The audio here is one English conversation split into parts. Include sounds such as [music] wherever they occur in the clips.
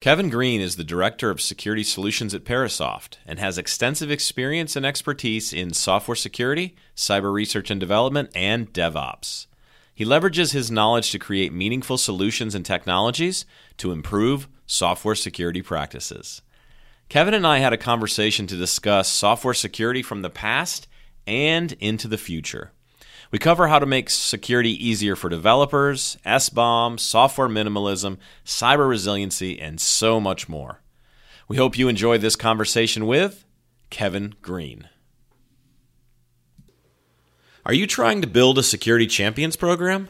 Kevin Green is the Director of Security Solutions at Parasoft and has extensive experience and expertise in software security, cyber research and development, and DevOps. He leverages his knowledge to create meaningful solutions and technologies to improve software security practices. Kevin and I had a conversation to discuss software security from the past and into the future. We cover how to make security easier for developers, SBOM, software minimalism, cyber resiliency, and so much more. We hope you enjoy this conversation with Kevin Green. Are you trying to build a security champions program?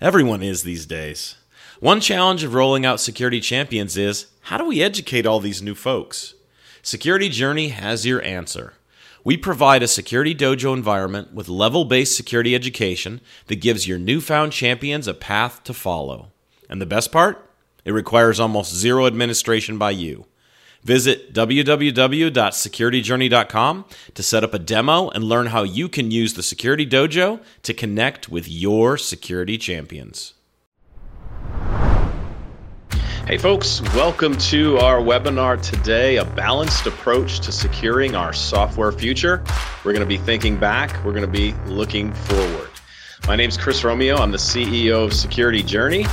Everyone is these days. One challenge of rolling out security champions is how do we educate all these new folks? Security Journey has your answer. We provide a security dojo environment with level based security education that gives your newfound champions a path to follow. And the best part? It requires almost zero administration by you. Visit www.securityjourney.com to set up a demo and learn how you can use the Security Dojo to connect with your security champions. Hey, folks, welcome to our webinar today A Balanced Approach to Securing Our Software Future. We're going to be thinking back, we're going to be looking forward. My name is Chris Romeo, I'm the CEO of Security Journey.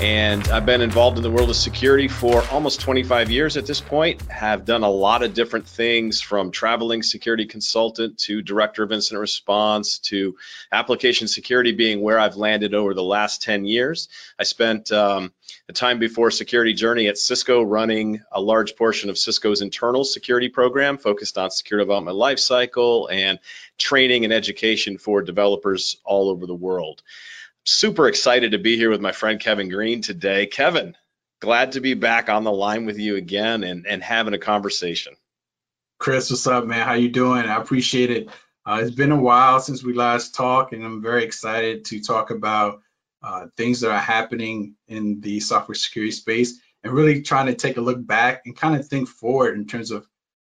And I've been involved in the world of security for almost 25 years at this point. Have done a lot of different things from traveling security consultant to director of incident response to application security being where I've landed over the last 10 years. I spent um, the time before Security Journey at Cisco running a large portion of Cisco's internal security program focused on secure development lifecycle and training and education for developers all over the world super excited to be here with my friend Kevin Green today. Kevin, glad to be back on the line with you again and, and having a conversation. Chris, what's up, man? How you doing? I appreciate it. Uh, it's been a while since we last talked, and I'm very excited to talk about uh, things that are happening in the software security space and really trying to take a look back and kind of think forward in terms of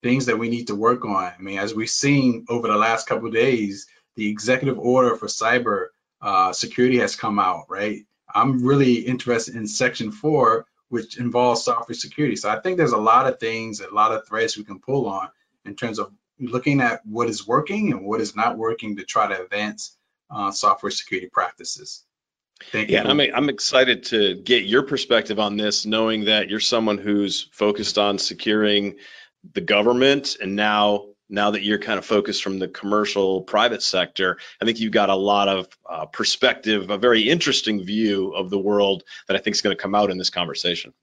things that we need to work on. I mean, as we've seen over the last couple days, the executive order for cyber uh, security has come out, right? I'm really interested in section four, which involves software security. So I think there's a lot of things, a lot of threads we can pull on in terms of looking at what is working and what is not working to try to advance uh, software security practices. Thank yeah, you. I'm, I'm excited to get your perspective on this, knowing that you're someone who's focused on securing the government and now now that you're kind of focused from the commercial private sector, I think you've got a lot of uh, perspective, a very interesting view of the world that I think is going to come out in this conversation.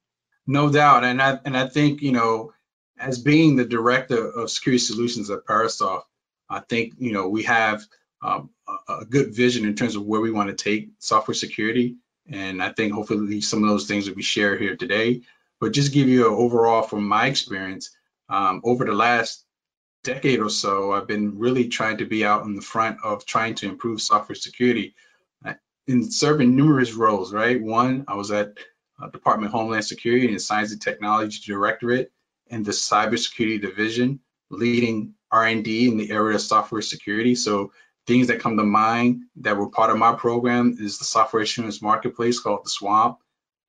No doubt, and I and I think you know, as being the director of security solutions at Parasoft, I think you know we have um, a, good vision in terms of where we want to take software security, and I think hopefully some of those things will be shared here today. But just give you an overall from my experience um, over the last decade or so, I've been really trying to be out in the front of trying to improve software security uh, in serving numerous roles, right? One, I was at uh, Department of Homeland Security and Science and Technology Directorate in the Cybersecurity Division, leading R&D in the area of software security. So things that come to mind that were part of my program is the software assurance marketplace called the Swamp.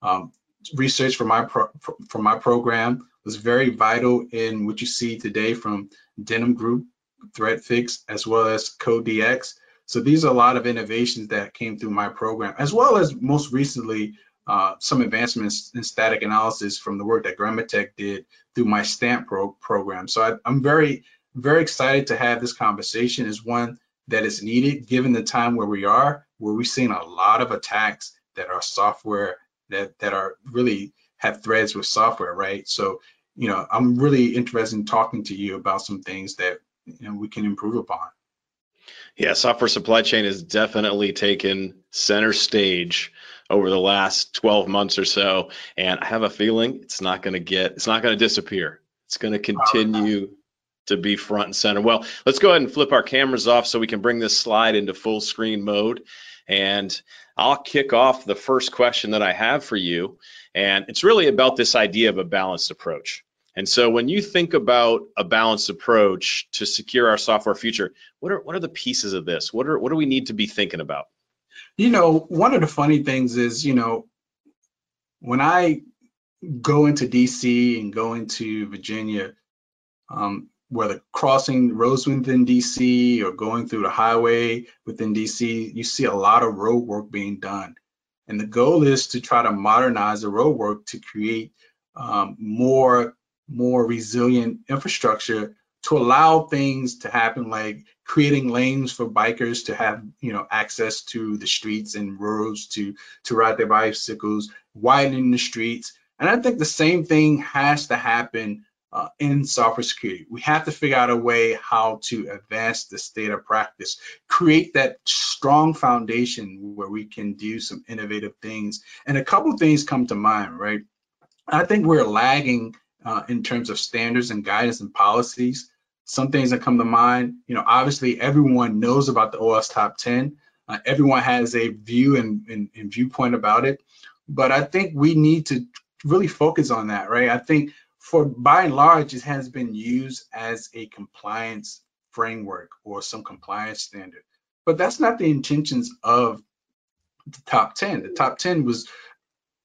Um, research for my pro- my program was very vital in what you see today from Denim Group, ThreadFix, as well as CodeDX. So these are a lot of innovations that came through my program, as well as most recently uh, some advancements in static analysis from the work that Grammatech did through my STAMP pro program. So I, I'm very, very excited to have this conversation. is one that is needed given the time where we are, where we've seen a lot of attacks that are software that that are really have threads with software, right? So you know, I'm really interested in talking to you about some things that you know we can improve upon. Yeah, software supply chain has definitely taken center stage over the last 12 months or so, and I have a feeling it's not going to get, it's not going to disappear. It's going to continue to be front and center. Well, let's go ahead and flip our cameras off so we can bring this slide into full screen mode. And I'll kick off the first question that I have for you. And it's really about this idea of a balanced approach. And so when you think about a balanced approach to secure our software future, what are what are the pieces of this? What are what do we need to be thinking about? You know, one of the funny things is, you know, when I go into DC and go into Virginia, um, whether crossing roads within DC or going through the highway within DC, you see a lot of road work being done. And the goal is to try to modernize the road work to create um, more, more resilient infrastructure to allow things to happen like creating lanes for bikers to have you know access to the streets and roads to to ride their bicycles widening the streets and i think the same thing has to happen uh, in software security we have to figure out a way how to advance the state of practice create that strong foundation where we can do some innovative things and a couple things come to mind right i think we're lagging uh, in terms of standards and guidance and policies some things that come to mind, you know, obviously everyone knows about the OWASP top 10. Uh, everyone has a view and, and, and viewpoint about it. But I think we need to really focus on that, right? I think for by and large, it has been used as a compliance framework or some compliance standard. But that's not the intentions of the top 10. The top 10 was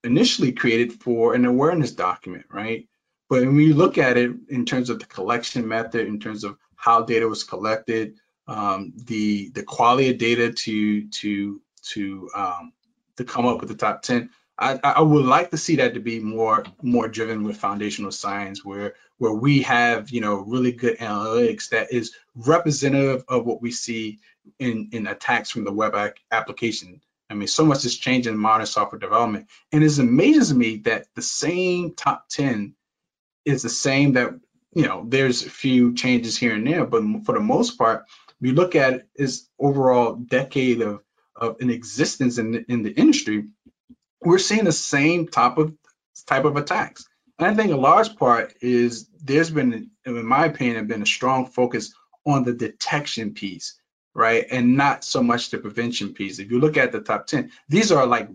initially created for an awareness document, right? But when you look at it in terms of the collection method, in terms of how data was collected, um, the the quality of data to to to um, to come up with the top 10, I, I would like to see that to be more more driven with foundational science, where where we have you know really good analytics that is representative of what we see in in attacks from the web application. I mean, so much has changed in modern software development, and it amazes me that the same top 10 is the same that you know there's a few changes here and there but for the most part we look at is overall decade of of an existence in the, in the industry we're seeing the same type of type of attacks. And i think a large part is there's been in my opinion been a strong focus on the detection piece right? And not so much the prevention piece. If you look at the top 10 these are like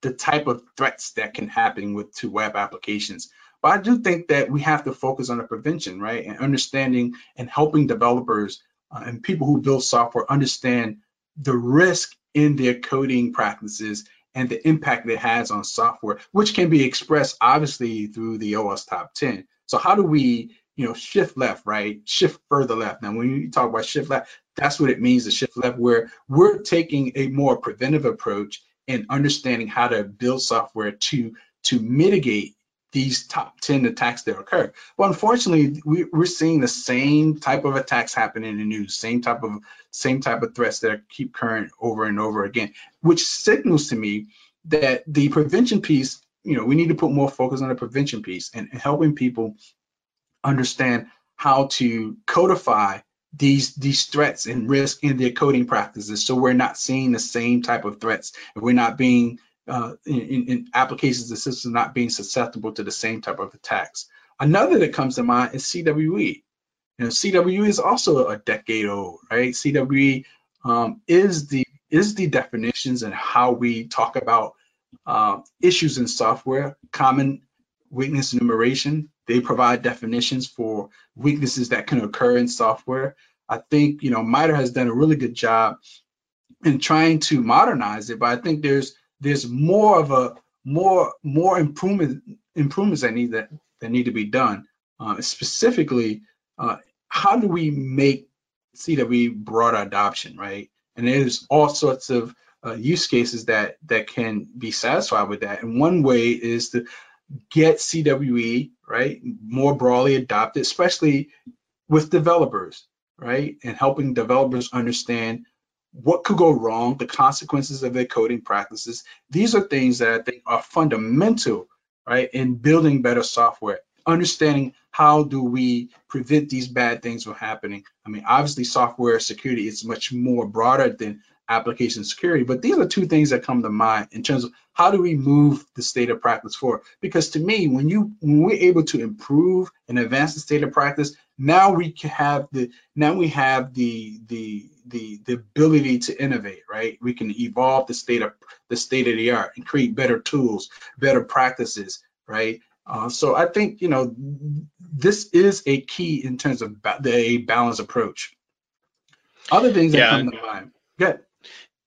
the type of threats that can happen with to web applications. But I do think that we have to focus on the prevention, right? And understanding and helping developers uh, and people who build software understand the risk in their coding practices and the impact it has on software, which can be expressed obviously through the OWASP top 10. So how do we, you know, shift left, right? Shift further left. Now, when you talk about shift left, that's what it means to shift left, where we're taking a more preventive approach and understanding how to build software to to mitigate these top 10 attacks that occur. But unfortunately, we, are seeing the same type of attacks happen in the news, same type of same type of threats that keep current over and over again, which signals to me that the prevention piece, you know, we need to put more focus on the prevention piece and, and helping people understand how to codify these these threats and risk in their coding practices so we're not seeing the same type of threats and we're not being uh, in, in, applications and systems not being susceptible to the same type of attacks. Another that comes to mind is CWE. You know, CWE is also a decade old, right? CWE um, is the is the definitions and how we talk about uh, issues in software, common weakness enumeration. They provide definitions for weaknesses that can occur in software. I think you know MITRE has done a really good job in trying to modernize it, but I think there's there's more of a more more improvement improvements that need that that need to be done. Uh, specifically, uh, how do we make CWE broader adoption, right? And there's all sorts of uh, use cases that that can be satisfied with that. And one way is to get CWE right more broadly adopted, especially with developers, right, and helping developers understand what could go wrong, the consequences of their coding practices. These are things that I think are fundamental, right, in building better software. Understanding how do we prevent these bad things from happening. I mean, obviously, software security is much more broader than application security. But these are two things that come to mind in terms of how do we move the state of practice forward? Because to me, when you when we're able to improve and advance the state of practice, now we can have the now we have the the the the ability to innovate, right? We can evolve the state of the state of the art and create better tools, better practices, right? Uh, so I think you know this is a key in terms of ba- the balanced approach. Other things that yeah. come to mind. Good.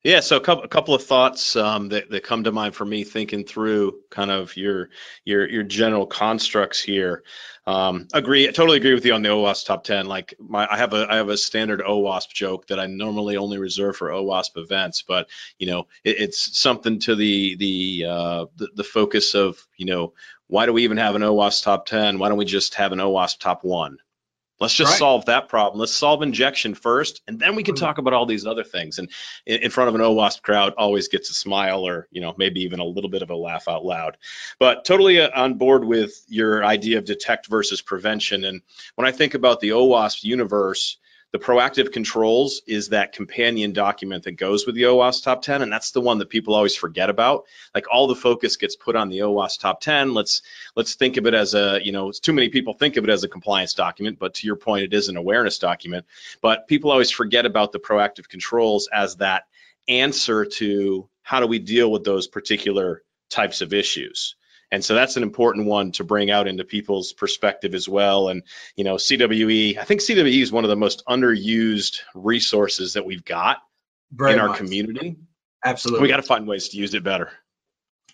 Yeah, so a couple, a couple of thoughts um, that, that come to mind for me thinking through kind of your your your general constructs here. Um, agree, I totally agree with you on the OWASP top 10. Like my, I have a I have a standard OWASP joke that I normally only reserve for OWASP events, but you know it, it's something to the the, uh, the the focus of you know why do we even have an OWASP top 10? Why don't we just have an OWASP top one? Let's just right. solve that problem. Let's solve injection first, and then we can mm-hmm. talk about all these other things. And in, front of an OWASP crowd, always gets a smile, or you know, maybe even a little bit of a laugh out loud. But totally uh, on board with your idea of detect versus prevention. And when I think about the OWASP universe, the proactive controls is that companion document that goes with the OWASP top 10, and that's the one that people always forget about. Like all the focus gets put on the OWASP top 10. Let's let's think of it as a, you know, too many people think of it as a compliance document, but to your point, it is an awareness document. But people always forget about the proactive controls as that answer to how do we deal with those particular types of issues. And so that's an important one to bring out into people's perspective as well. And, you know, CWE, I think CWE is one of the most underused resources that we've got Very in our much. community. Absolutely. We got to find ways to use it better.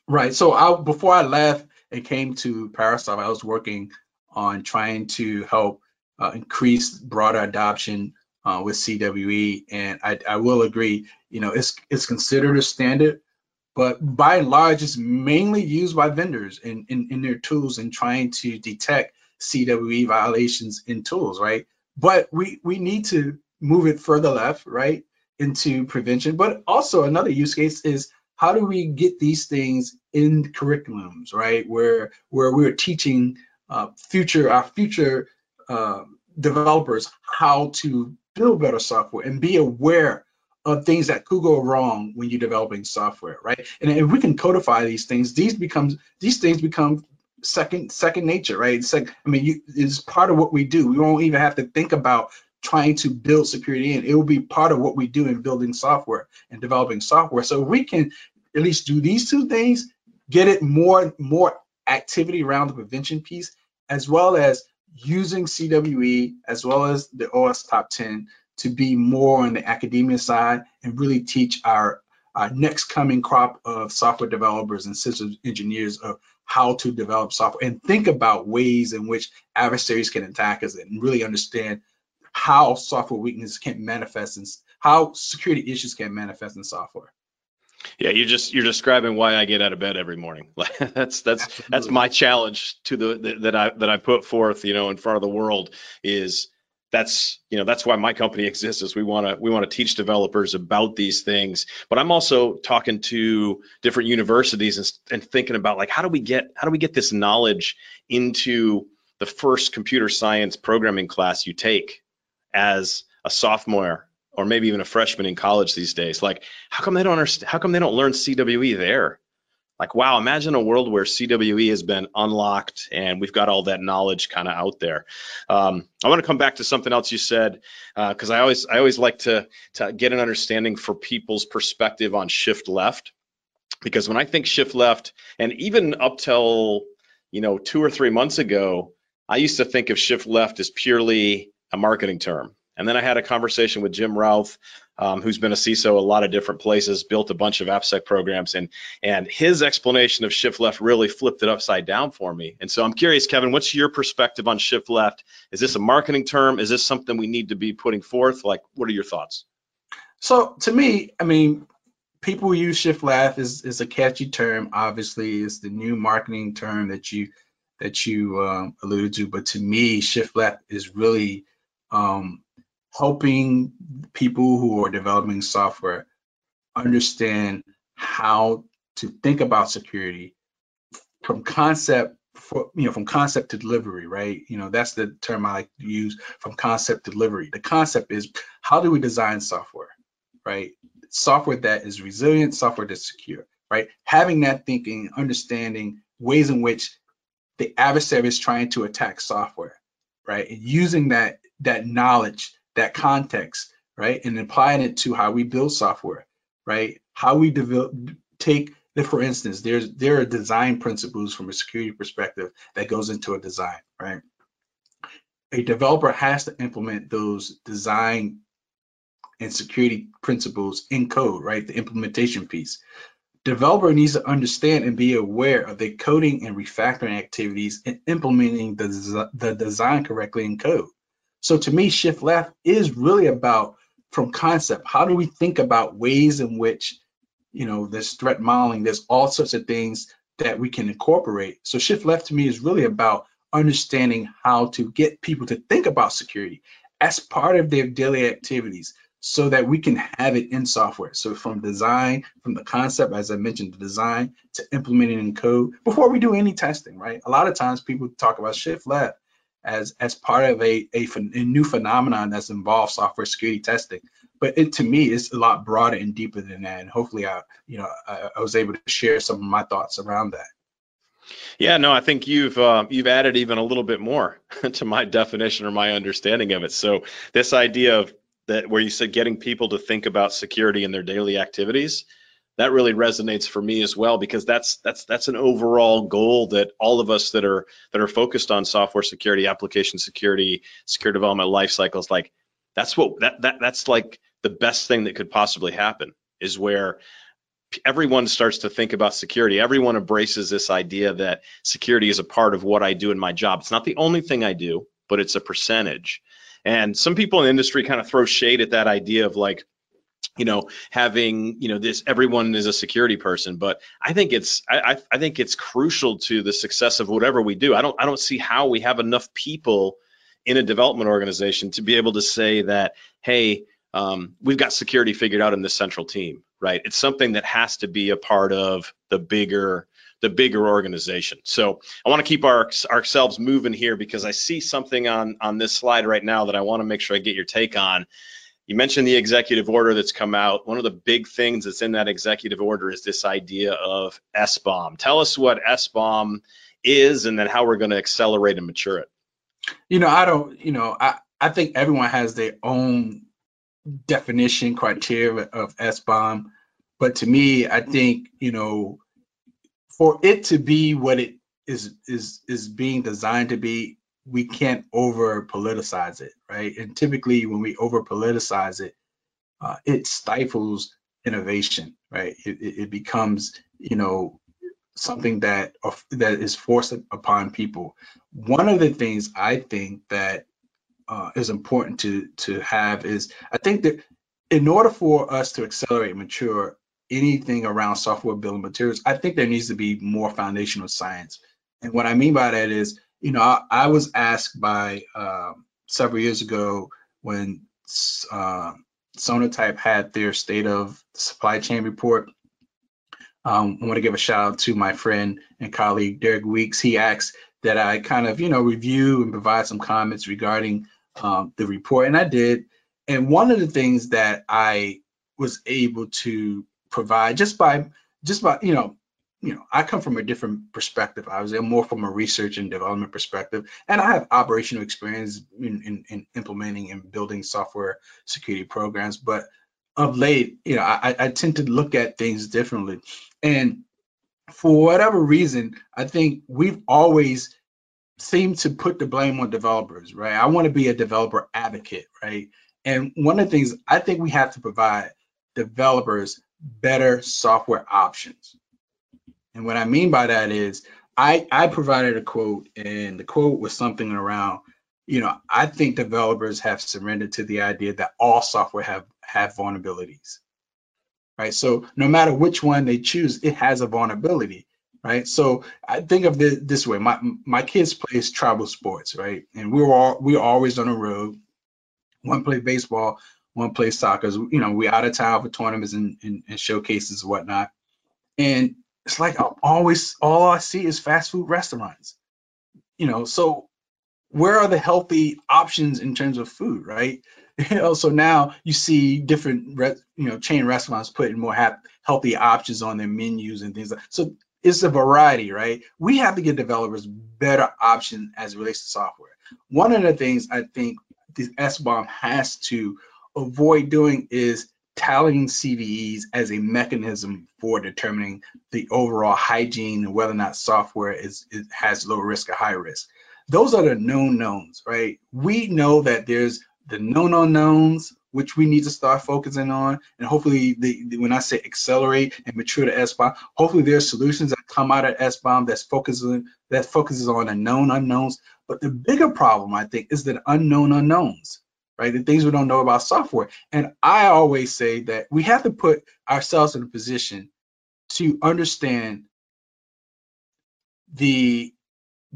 Right. So I, before I left and came to Parasoft, I was working on trying to help uh, increase broader adoption uh, with CWE. And I, I will agree, you know, it's it's considered a standard, but by and large, it's mainly used by vendors in, in, in their tools and trying to detect CWE violations in tools, right? But we, we need to move it further left, right, into prevention. But also another use case is how do we get these things in curriculums, right, where where we're teaching uh, future our future uh, developers how to build better software and be aware of things that could go wrong when you're developing software, right? And if we can codify these things, these becomes these things become second second nature, right? Second, I mean, you, it's part of what we do. We won't even have to think about trying to build security in. It will be part of what we do in building software and developing software. So we can at least do these two things, get it more more activity around the prevention piece, as well as using CWE, as well as the OWASP Top 10 to be more on the academia side and really teach our, our next coming crop of software developers and systems engineers of how to develop software and think about ways in which adversaries can attack us and really understand how software weaknesses can manifest and how security issues can manifest in software. Yeah, you just you're describing why I get out of bed every morning. [laughs] that's that's Absolutely. that's my challenge to the that I that I put forth, you know, in front of the world is that's you know that's why my company exists is we want to we want to teach developers about these things. But i'm also talking to different universities and, and thinking about like how do we get how do we get this knowledge into the first computer science programming class you take as a sophomore or maybe even a freshman in college these days? Like how come they don't understand how come they don't learn cwe there like wow imagine a world where cwe has been unlocked and we've got all that knowledge kind of out there. Um, i want to come back to something else you said because uh, i always i always like to to get an understanding for people's perspective on shift left. Because when i think shift left and even up till you know two or three months ago i used to think of shift left as purely a marketing term and then I had a conversation with Jim Routh, um, who's been a CISO a lot of different places, built a bunch of AppSec programs, and and his explanation of shift left really flipped it upside down for me. And so I'm curious, Kevin, what's your perspective on shift left? Is this a marketing term? Is this something we need to be putting forth? Like, what are your thoughts? So to me, I mean, people use shift left is is a catchy term. Obviously, it's the new marketing term that you that you um, alluded to. But to me, shift left is really um, helping people who are developing software understand how to think about security from concept for you know from concept to delivery right? You know that's the term i like to use from concept to delivery. The concept is how do we design software right? Software that is resilient software that's secure right? Having that thinking understanding ways in which the adversary is trying to attack software right? And using that that knowledge that context, right, and applying it to how we build software, right? How we develop, take, for instance, there's there are design principles from a security perspective that goes into a design, right? A developer has to implement those design and security principles in code, right? The implementation piece. Developer needs to understand and be aware of the coding and refactoring activities and implementing the, the design correctly in code. So to me, shift left is really about from concept. How do we think about ways in which, you know, there's threat modeling, there's all sorts of things that we can incorporate. So shift left to me is really about understanding how to get people to think about security as part of their daily activities so that we can have it in software. So from design, from the concept, as I mentioned, the design to implementing in code before we do any testing, right? A lot of times people talk about shift left as as part of a, a, a new phenomenon that's involved software security testing. But it to me is a lot broader and deeper than that. And hopefully, I you know I, I was able to share some of my thoughts around that. Yeah, no, I think you've uh, you've added even a little bit more [laughs] to my definition or my understanding of it. So this idea of that where you said getting people to think about security in their daily activities, that really resonates for me as well because that's that's that's an overall goal that all of us that are that are focused on software security, application security, secure development life cycles, like that's what that that that's like the best thing that could possibly happen is where everyone starts to think about security. Everyone embraces this idea that security is a part of what I do in my job. It's not the only thing I do, but it's a percentage. And some people in the industry kind of throw shade at that idea of like, you know, having, you know, this everyone is a security person, but I think it's I, I think it's crucial to the success of whatever we do. I don't I don't see how we have enough people in a development organization to be able to say that, hey, um, we've got security figured out in this central team, right? It's something that has to be a part of the bigger the bigger organization. So I want to keep our ourselves moving here because I see something on on this slide right now that I want to make sure I get your take on. You mentioned the executive order that's come out. One of the big things that's in that executive order is this idea of SBOM. Tell us what SBOM is and then how we're going to accelerate and mature it. You know, I don't, you know, I, I think everyone has their own definition criteria of SBOM. But to me, I think, you know, for it to be what it is is is being designed to be, we can't over politicize it, right? And typically, when we over politicize it, uh, it stifles innovation, right? It, it, becomes, you know, something that that is forced upon people. One of the things I think that uh, is important to to have is I think that in order for us to accelerate mature anything around software building materials, I think there needs to be more foundational science. And what I mean by that is you know, I, I was asked by uh, several years ago when uh, Sonatype had their state of supply chain report. Um, I want to give a shout out to my friend and colleague Derek Weeks. He asked that I kind of, you know, review and provide some comments regarding um, the report, and I did. And one of the things that I was able to provide just by just by you know you know, I come from a different perspective. I was more from a research and development perspective, and I have operational experience in, in, in implementing and building software security programs. But of late, you know, I, I tend to look at things differently. And for whatever reason, I think we've always seemed to put the blame on developers, right? I want to be a developer advocate, right? And one of the things I think we have to provide developers better software options and what I mean by that is I, I provided a quote and the quote was something around, you know, I think developers have surrendered to the idea that all software have, have vulnerabilities, right? So no matter which one they choose, it has a vulnerability, right? So I think of this this way, my, my kids plays tribal sports, right? And we were all, we are always on the road. One play baseball, one plays soccer. You know, we out of town for tournaments and, and, and showcases and whatnot. And it's like I'm always all I see is fast food restaurants. You know, so where are the healthy options in terms of food, right? [laughs] You know, so now you see different, you know, chain restaurants putting more healthy options on their menus and things like. So it's a variety, right? We have to get developers better options as it relates to software. One of the things I think the SBOM has to avoid doing is tallying CVEs as a mechanism for determining the overall hygiene and whether or not software is, has low risk or high risk. Those are the known knowns, right? We know that there's the known unknowns, which we need to start focusing on. And hopefully, the, the, when I say accelerate and mature the SBOM, hopefully there are solutions that come out of S SBOM that's focusing that focuses on the known unknowns. But the bigger problem, I think, is the unknown unknowns, right? The things we don't know about software. And I always say that we have to put ourselves in a position to understand the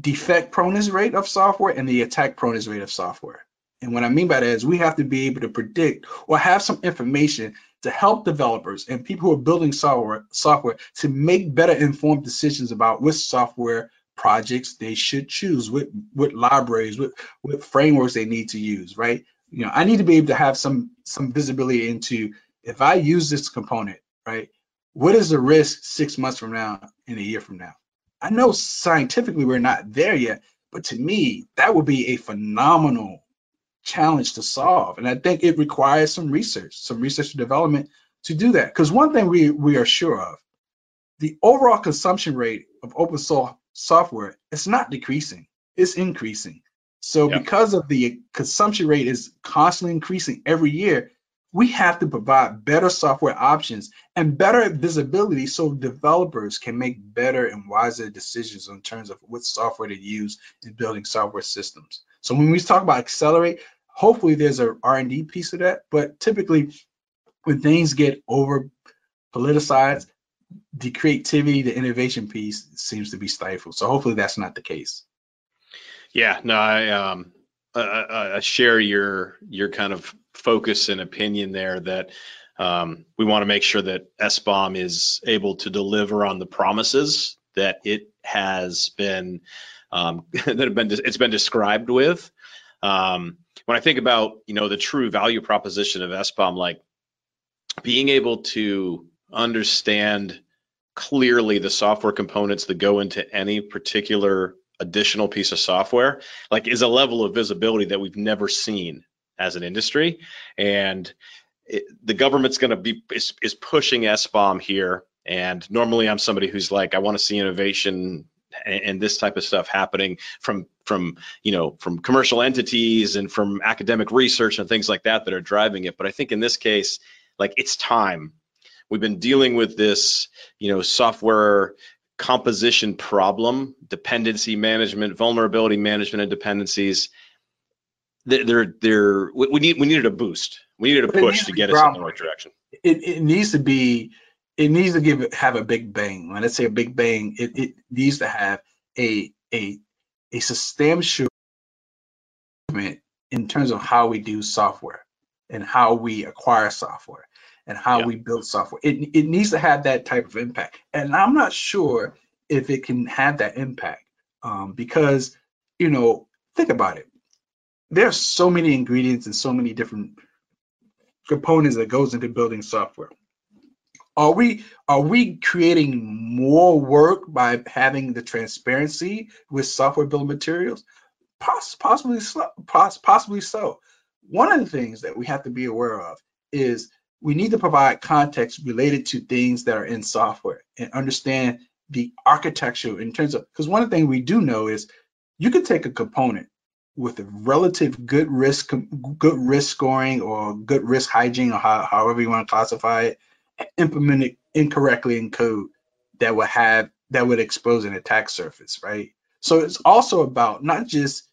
defect proneness rate of software and the attack proneness rate of software. And what I mean by that is we have to be able to predict or have some information to help developers and people who are building software software to make better informed decisions about which software projects they should choose, what what libraries, what what frameworks they need to use, right? You know, I need to be able to have some some visibility into if I use this component, right? What is the risk six months from now and a year from now? I know scientifically we're not there yet, but to me, that would be a phenomenal challenge to solve. And I think it requires some research, some research and development to do that. Because one thing we, we are sure of, the overall consumption rate of open source software is not decreasing, it's increasing. So yep. because of the consumption rate is constantly increasing every year, we have to provide better software options and better visibility so developers can make better and wiser decisions in terms of what software to use in building software systems. So when we talk about accelerate, hopefully there's a R&D piece of that, but typically when things get over politicized, the creativity, the innovation piece seems to be stifled. So hopefully that's not the case. Yeah, no, I um, I, I share your your kind of focus and opinion there that um, we want to make sure that SBOM is able to deliver on the promises that it has been um, [laughs] that have been it's been described with. Um, when I think about you know the true value proposition of SBOM, like being able to understand clearly the software components that go into any particular additional piece of software, like is a level of visibility that we've never seen as an industry. And it, the government's going to be is, is pushing SBOM here. And normally I'm somebody who's like, I want to see innovation and, and, this type of stuff happening from from you know from commercial entities and from academic research and things like that that are driving it. But I think in this case, like it's time. We've been dealing with this, you know, software composition problem, dependency management, vulnerability management, and dependencies they're they're we need we needed a boost. We needed a push to get us in the right direction. It, it needs to be it needs to give have a big bang. When I say a big bang, it, it needs to have a a a substantial movement in terms of how we do software and how we acquire software and how yeah. we build software. It it needs to have that type of impact. And I'm not sure if it can have that impact um, because you know think about it there are so many ingredients and so many different components that goes into building software. Are we are we creating more work by having the transparency with software build materials? Poss- possibly so, poss- possibly so. One of the things that we have to be aware of is we need to provide context related to things that are in software and understand the architecture in terms of because one thing we do know is you can take a component with a relative good risk good risk scoring or good risk hygiene or how, however you want to classify it and implement it incorrectly in code that would have that would expose an attack surface right? So it's also about not just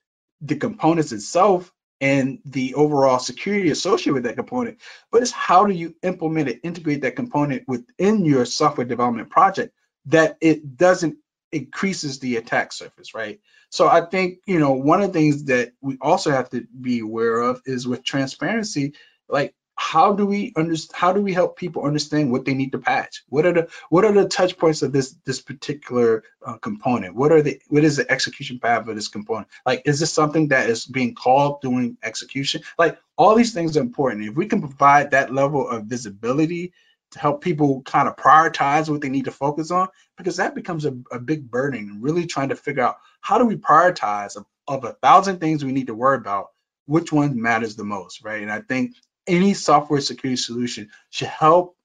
the components itself and the overall security associated with that component but it's how do you implement it integrate that component within your software development project that it doesn't increases the attack surface right? So I think, you know, one of the things that we also have to be aware of is with transparency, like how do we understand how do we help people understand what they need to patch? What are the what are the touch points of this this particular uh, component? What are the what is the execution path of this component? Like is this something that is being called during execution? Like all these things are important. If we can provide that level of visibility to help people kind of prioritize what they need to focus on because that becomes a, a big burden really trying to figure out how do we prioritize of, of a thousand things we need to worry about which one matters the most right? And i think any software security solution should help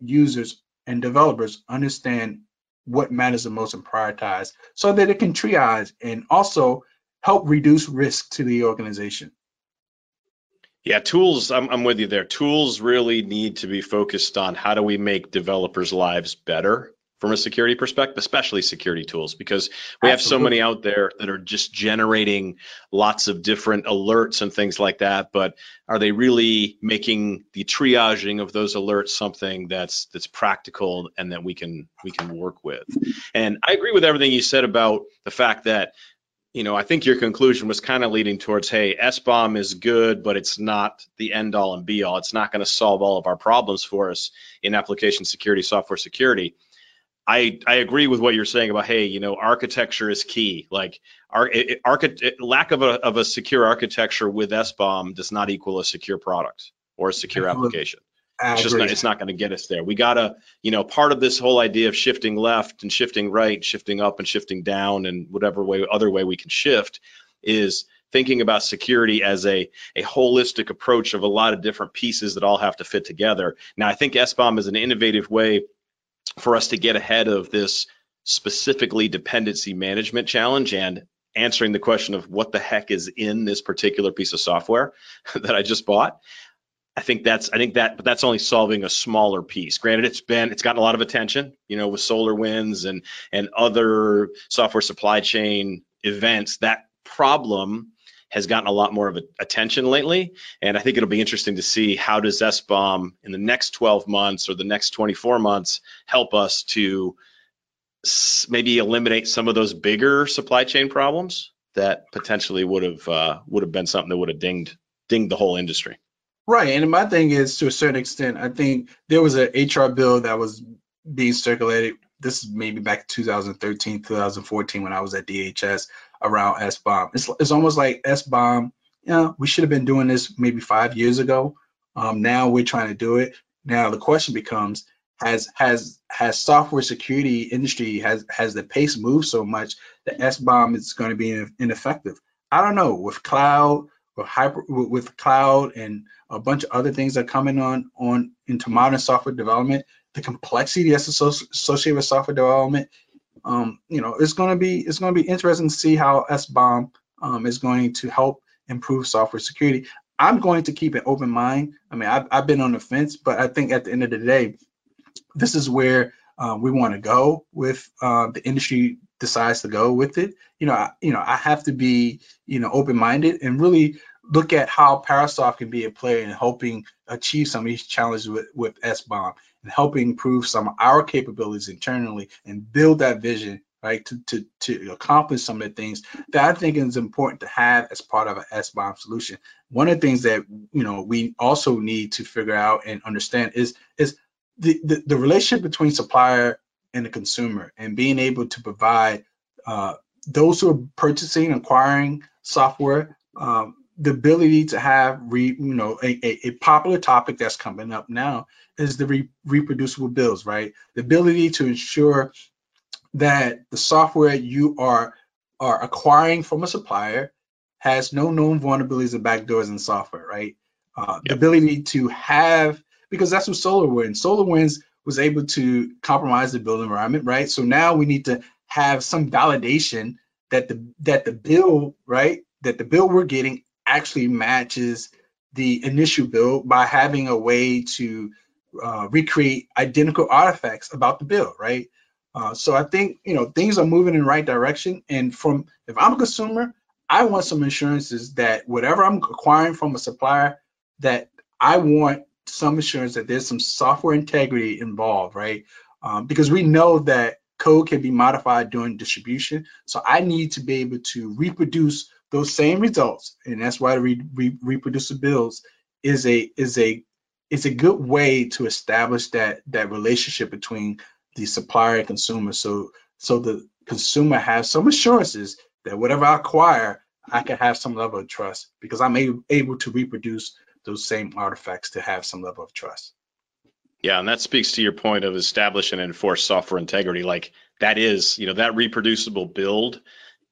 users and developers understand what matters the most and prioritize so that it can triage and also help reduce risk to the organization Yeah, tools, I'm, I'm with you there. Tools really need to be focused on how do we make developers' lives better from a security perspective, especially security tools, because we Absolutely. have so many out there that are just generating lots of different alerts and things like that. But are they really making the triaging of those alerts something that's that's practical and that we can we can work with? And I agree with everything you said about the fact that you know, I think your conclusion was kind of leading towards, hey, SBOM is good, but it's not the end all and be all. It's not going to solve all of our problems for us in application security, software security. I, I agree with what you're saying about hey you know architecture is key like our lack of a, of a secure architecture with SBOM does not equal a secure product or a secure application. It's just not, it's not going to get us there. We gotta, you know, part of this whole idea of shifting left and shifting right, shifting up and shifting down, and whatever way other way we can shift, is thinking about security as a a holistic approach of a lot of different pieces that all have to fit together. Now, I think SBOM is an innovative way for us to get ahead of this specifically dependency management challenge and answering the question of what the heck is in this particular piece of software [laughs] that I just bought. I think that's I think that but that's only solving a smaller piece. Granted, it's been it's gotten a lot of attention, you know, with SolarWinds and and other software supply chain events. That problem has gotten a lot more of attention lately, and I think it'll be interesting to see how does SBOM in the next 12 months or the next 24 months help us to maybe eliminate some of those bigger supply chain problems that potentially would have uh, would have been something that would have dinged dinged the whole industry. Right, and my thing is to a certain extent, I think there was an HR bill that was being circulated. This is maybe back 2013, 2014 when I was at DHS around SBOM. It's it's almost like SBOM. You know, we should have been doing this maybe five years ago. Um, now we're trying to do it. Now the question becomes: Has has has software security industry has has the pace moved so much that SBOM is going to be ineffective? I don't know. With cloud, with hyper, with cloud, and a bunch of other things that are coming on on into modern software development, the complexity that's associated with software development, um, you know, it's going to be it's going to be interesting to see how SBOM um, is going to help improve software security. I'm going to keep an open mind. I mean, I've, I've been on the fence, but I think at the end of the day, this is where uh, we want to go with uh, the industry decides to go with it. You know, I, you know, I have to be, you know, open-minded and really look at how Parasoft can be a player in helping achieve some of these challenges with, with SBOM and helping improve some of our capabilities internally and build that vision, right, to, to, to accomplish some of the things that I think is important to have as part of an SBOM solution. One of the things that, you know, we also need to figure out and understand is, is the, the, the relationship between supplier and the consumer and being able to provide uh, those who are purchasing, acquiring software, um, the ability to have re, you know a, a, a, popular topic that's coming up now is the re, reproducible bills right? The ability to ensure that the software you are are acquiring from a supplier has no known vulnerabilities and backdoors in software right? Uh, yep. the ability to have because that's what SolarWinds SolarWinds was able to compromise the build environment right? So now we need to have some validation that the that the bill right that the bill we're getting actually matches the initial build by having a way to uh, recreate identical artifacts about the build, right? Uh, so I think you know things are moving in the right direction. And from if I'm a consumer, I want some assurances that whatever I'm acquiring from a supplier, that I want some assurance that there's some software integrity involved, right? Um, because we know that code can be modified during distribution. So I need to be able to reproduce those same results, and that's why the re, re, reproducibility is a is a is a good way to establish that that relationship between the supplier and consumer. So so the consumer has some assurances that whatever I acquire, I can have some level of trust because I'm able, able to reproduce those same artifacts to have some level of trust. Yeah, and that speaks to your point of establish and enforce software integrity. Like that is, you know, that reproducible build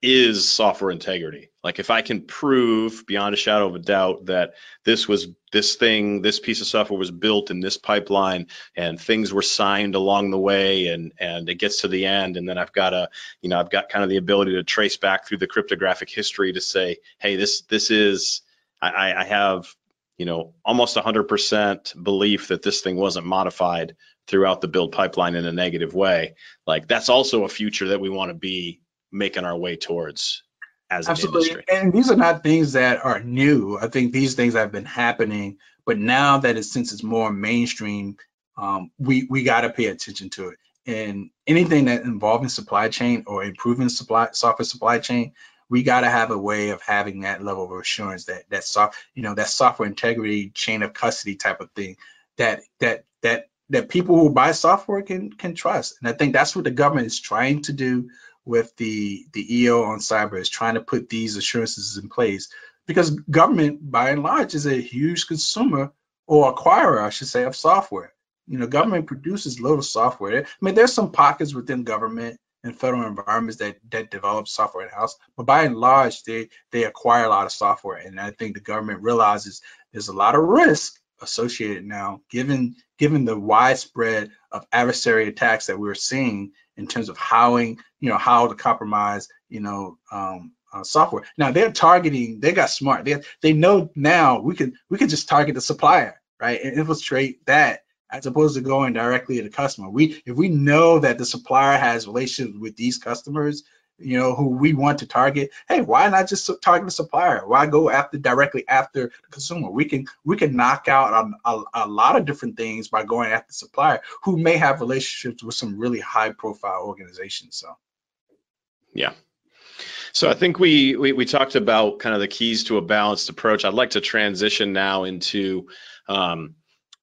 is software integrity. Like if I can prove beyond a shadow of a doubt that this was this thing, this piece of software was built in this pipeline and things were signed along the way and and it gets to the end and then I've got a, you know, I've got kind of the ability to trace back through the cryptographic history to say, hey, this this is I, I have you know, almost 100% belief that this thing wasn't modified throughout the build pipeline in a negative way. Like that's also a future that we want to be making our way towards as Absolutely. an industry. And these are not things that are new. I think these things have been happening, but now that it's since it's more mainstream, um, we we got to pay attention to it. And anything that involving supply chain or improving supply software supply chain, we got to have a way of having that level of assurance that that soft, you know, that software integrity chain of custody type of thing that that that that people who buy software can can trust. And I think that's what the government is trying to do with the the EO on cyber is trying to put these assurances in place because government by and large is a huge consumer or acquirer, I should say, of software. You know, government produces little software. I mean, there's some pockets within government and federal environments that that develop software in house, but by and large, they they acquire a lot of software, and I think the government realizes there's a lot of risk associated now, given given the widespread of adversary attacks that we're seeing in terms of howing, you know, how to compromise, you know, um, uh, software. Now they're targeting. They got smart. They they know now we can we can just target the supplier, right, and infiltrate that as opposed to going directly to the customer. We if we know that the supplier has relations with these customers, you know, who we want to target, hey, why not just target the supplier? Why go after directly after the consumer? We can we can knock out a, a, a lot of different things by going after the supplier who may have relationships with some really high profile organizations. So yeah. So I think we, we, we talked about kind of the keys to a balanced approach. I'd like to transition now into um,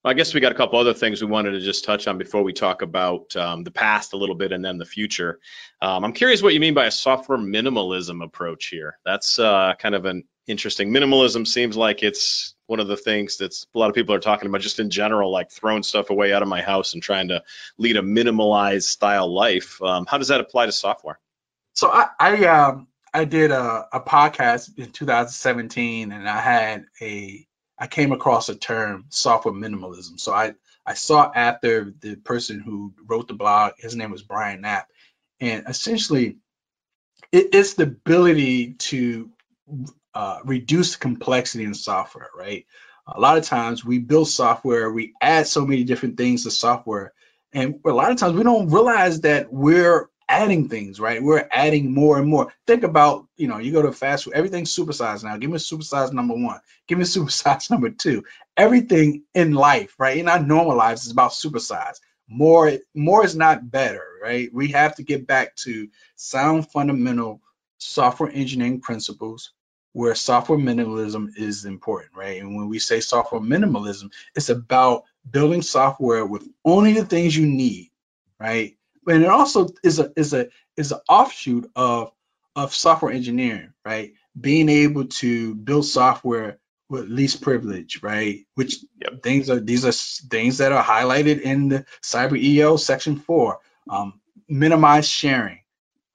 I guess we got a couple other things we wanted to just touch on before we talk about um, the past a little bit and then the future. Um, I'm curious what you mean by a software minimalism approach here. That's uh, kind of an interesting. Minimalism seems like it's one of the things that's a lot of people are talking about just in general, like throwing stuff away out of my house and trying to lead a minimalized style life. Um, how does that apply to software? So I I, um, I did a, a podcast in 2017 and I had a I came across a term software minimalism. So I I saw after the person who wrote the blog, his name was Brian Knapp, and essentially it, it's the ability to uh, reduce complexity in software, right? A lot of times we build software, we add so many different things to software, and a lot of times we don't realize that we're adding things, right? We're adding more and more. Think about, you know, you go to fast food, everything's supersized now. Give me supersize number one. [laughs] Give me supersize number two. Everything in life, right? In our normal lives is about supersize. More, more is not better, right? We have to get back to sound fundamental software engineering principles where software minimalism is important, right? And when we say software minimalism, it's about building software with only the things you need, right? And it also is a is a is an offshoot of of software engineering, right? Being able to build software with least privilege, right? Which yep. things are these are things that are highlighted in the Cyber EO section four. Um, minimize sharing,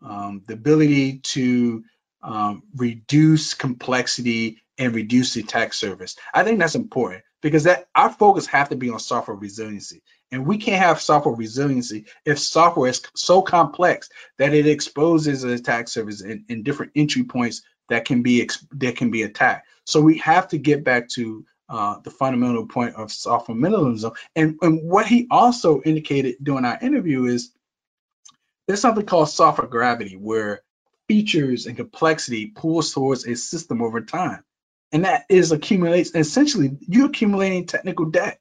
um, the ability to um, reduce complexity and reduce the attack surface. I think that's important because that our focus have to be on software resiliency. And we can't have software resiliency if software is so complex that it exposes an attack surface in different entry points that can be that can be attacked. So we have to get back to uh, the fundamental point of software minimalism. And, and what he also indicated during our interview is there's something called software gravity, where features and complexity pulls towards a system over time. And that is accumulates essentially you're accumulating technical debt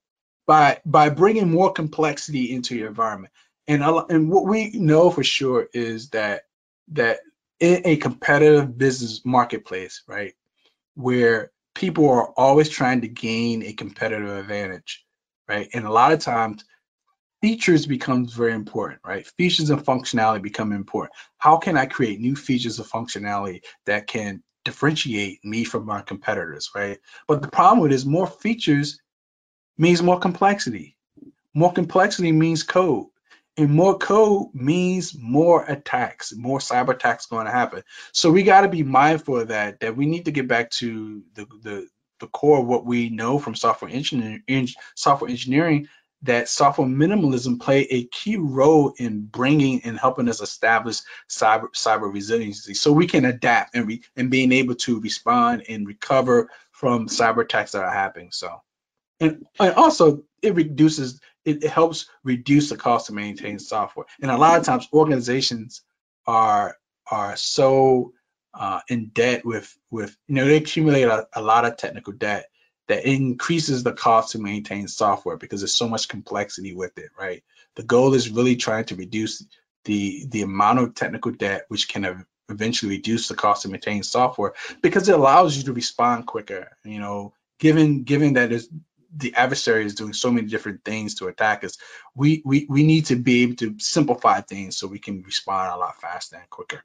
by by bringing more complexity into your environment. And and what we know for sure is that that in a competitive business marketplace, right, where people are always trying to gain a competitive advantage, right, and a lot of times features becomes very important, right? Features and functionality become important. How can I create new features of functionality that can differentiate me from my competitors, right? But the problem with it is more features means more complexity. More complexity means code. And more code means more attacks, more cyber attacks going to happen. So we got to be mindful of that, that we need to get back to the, the, the core of what we know from software engineering, software engineering that software minimalism play a key role in bringing and helping us establish cyber cyber resiliency, so we can adapt and re, and being able to respond and recover from cyber attacks that are happening. So, and, and also it reduces it, it helps reduce the cost to maintain software. And a lot of times organizations are are so uh, in debt with with you know they accumulate a, a lot of technical debt that increases the cost to maintain software because there's so much complexity with it, right? The goal is really trying to reduce the the amount of technical debt, which can eventually reduce the cost to maintain software because it allows you to respond quicker. You know, given given that the adversary is doing so many different things to attack us, we we we need to be able to simplify things so we can respond a lot faster and quicker.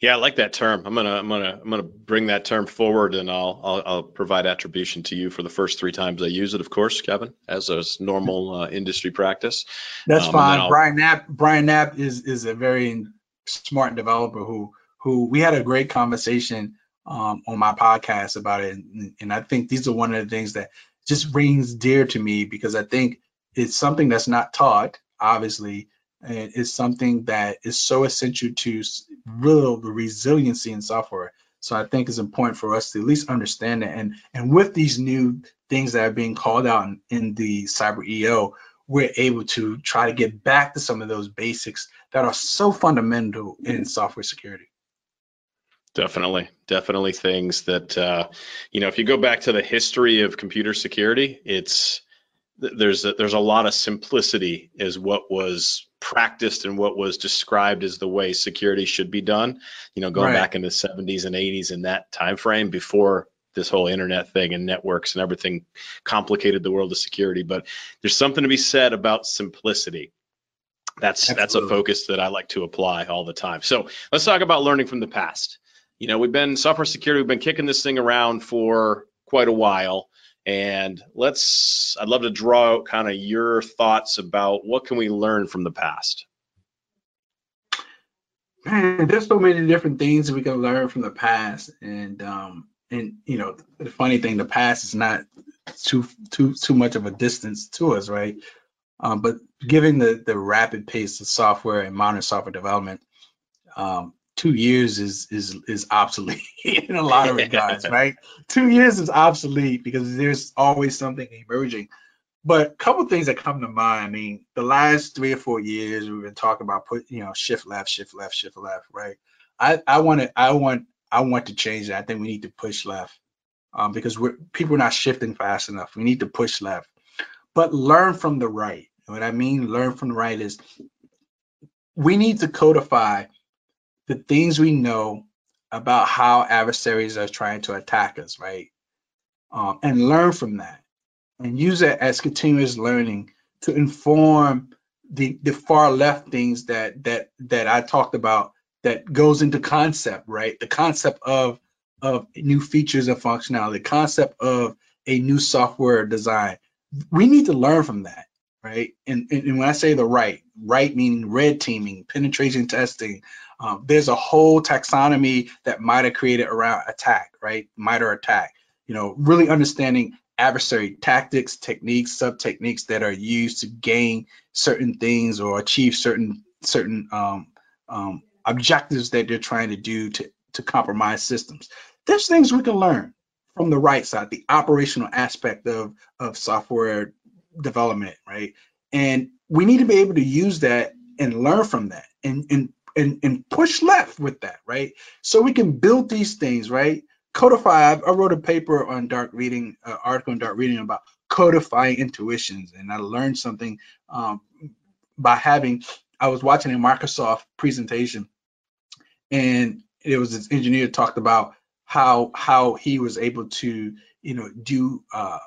Yeah, I like that term. I'm gonna I'm gonna I'm gonna bring that term forward, and I'll I'll, I'll provide attribution to you for the first three times I use it, of course, Kevin, as a normal uh, industry practice. That's um, fine. Brian Knapp Brian Knapp is is a very smart developer who who we had a great conversation um, on my podcast about it, and, and I think these are one of the things that just rings dear to me because I think it's something that's not taught, obviously, and it's something that is so essential to real resiliency in software. So I think it's important for us to at least understand that. And and with these new things that are being called out in, in the cyber EO, we're able to try to get back to some of those basics that are so fundamental in software security. Definitely, definitely things that uh, you know. If you go back to the history of computer security, it's there's a, there's a lot of simplicity is what was practiced and what was described as the way security should be done. You know, going right. back in the 70s and 80s in that time frame before this whole internet thing and networks and everything complicated the world of security. But there's something to be said about simplicity. That's Absolutely. that's a focus that I like to apply all the time. So let's talk about learning from the past. You know, we've been software security, we've been kicking this thing around for quite a while. And let's, I'd love to draw out kind of your thoughts about what can we learn from the past? Man, there's so many different things we can learn from the past. And, um, and you know, the funny thing, the past is not too, too, too much of a distance to us, right? Um, but given the, the rapid pace of software and modern software development, um, two years is is is obsolete [laughs] in a lot of regards, right? Two years is obsolete because there's always something emerging. But a couple things that come to mind. I mean, the last three or four years we've been talking about put you know shift left, shift left, shift left, right? I I want to I want I want to change that. I think we need to push left um, because we're people are not shifting fast enough. We need to push left, but learn from the right. What I mean, learn from the right is we need to codify the things we know about how adversaries are trying to attack us, right? Um, and learn from that and use it as continuous learning to inform the the far left things that that that I talked about that goes into concept, right? The concept of of new features and functionality, the concept of a new software design. We need to learn from that, right? And, and, and when I say the right, right meaning red teaming, penetration testing, um, there's a whole taxonomy that MITRE created around attack, right? MITRE ATT&CK. You know, really understanding adversary tactics, techniques, sub techniques that are used to gain certain things or achieve certain certain um, um, objectives that they're trying to do to to compromise systems. There's things we can learn from the right side, the operational aspect of of software development, right? And we need to be able to use that and learn from that and, and and, and push left with that, right? So we can build these things, right? Codify. I wrote a paper on dark reading, uh, article on dark reading about codifying intuitions, and I learned something um, by having. I was watching a Microsoft presentation, and it was this engineer talked about how how he was able to you know do uh,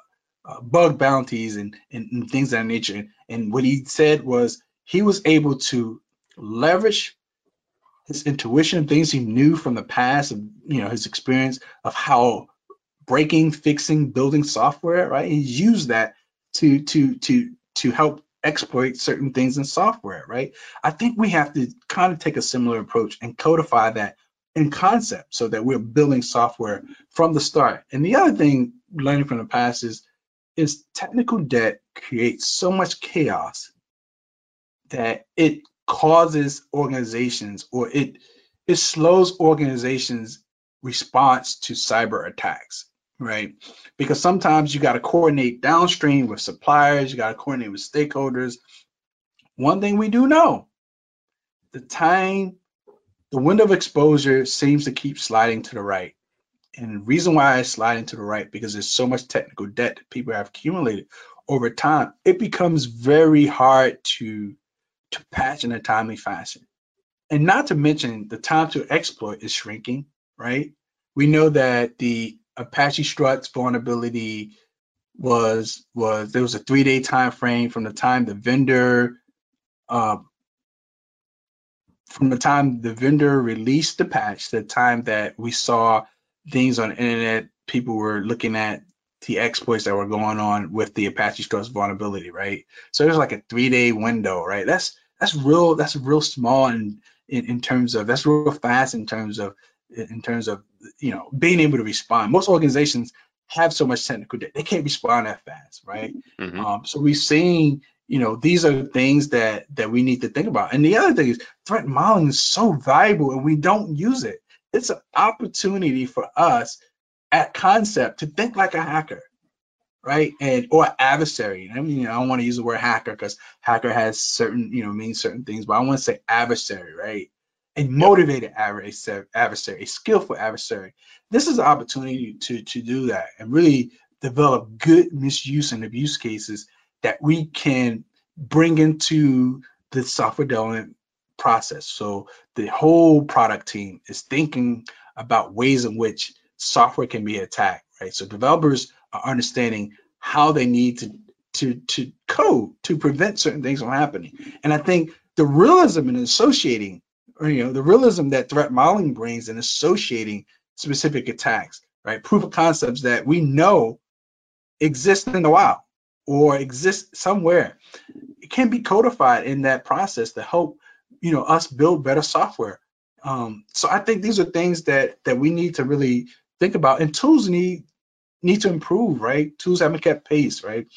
uh, bug bounties and, and, and things of that nature. And what he said was he was able to leverage his intuition, things he knew from the past, of you know his experience of how breaking, fixing, building software, right? He's used that to to to to help exploit certain things in software, right? I think we have to kind of take a similar approach and codify that in concept so that we're building software from the start. And the other thing learning from the past is is technical debt creates so much chaos that it causes organizations or it it slows organizations response to cyber attacks right? Because sometimes you got to coordinate downstream with suppliers you got to coordinate with stakeholders. One thing we do know the time the window of exposure seems to keep sliding to the right. And the reason why it's sliding to the right because there's so much technical debt that people have accumulated over time it becomes very hard to to patch in a timely fashion. And not to mention the time to exploit is shrinking, right? We know that the Apache Struts vulnerability was was there was a three day time frame from the time the vendor uh, from the time the vendor released the patch the time that we saw things on the internet people were looking at the exploits that were going on with the Apache Struts vulnerability, right? So there's like a three day window, right? That's that's real that's real small in, in, in terms of that's real fast in terms of in terms of you know being able to respond. Most organizations have so much technical debt they can't respond that fast right? Mm-hmm. um, so we're seeing you know these are things that that we need to think about. And the other thing is threat modeling is so valuable and we don't use it. It's an opportunity for us at concept to think like a hacker right? And or adversary. I mean, you know, I don't want to use the word hacker because hacker has certain, you know, means certain things, but I want to say adversary, right? A motivated adversary, adversary, a skillful adversary. This is an opportunity to to do that and really develop good misuse and abuse cases that we can bring into the software development process. So the whole product team is thinking about ways in which software can be attacked, right? So developers understanding how they need to to to code to prevent certain things from happening. And I think the realism in associating, or you know, the realism that threat modeling brings in associating specific attacks, right? Proof of concepts that we know exist in the wild or exist somewhere. It can be codified in that process to help, you know, us build better software. Um, so I think these are things that that we need to really think about, and tools need need to improve, right? Tools haven't kept pace, right?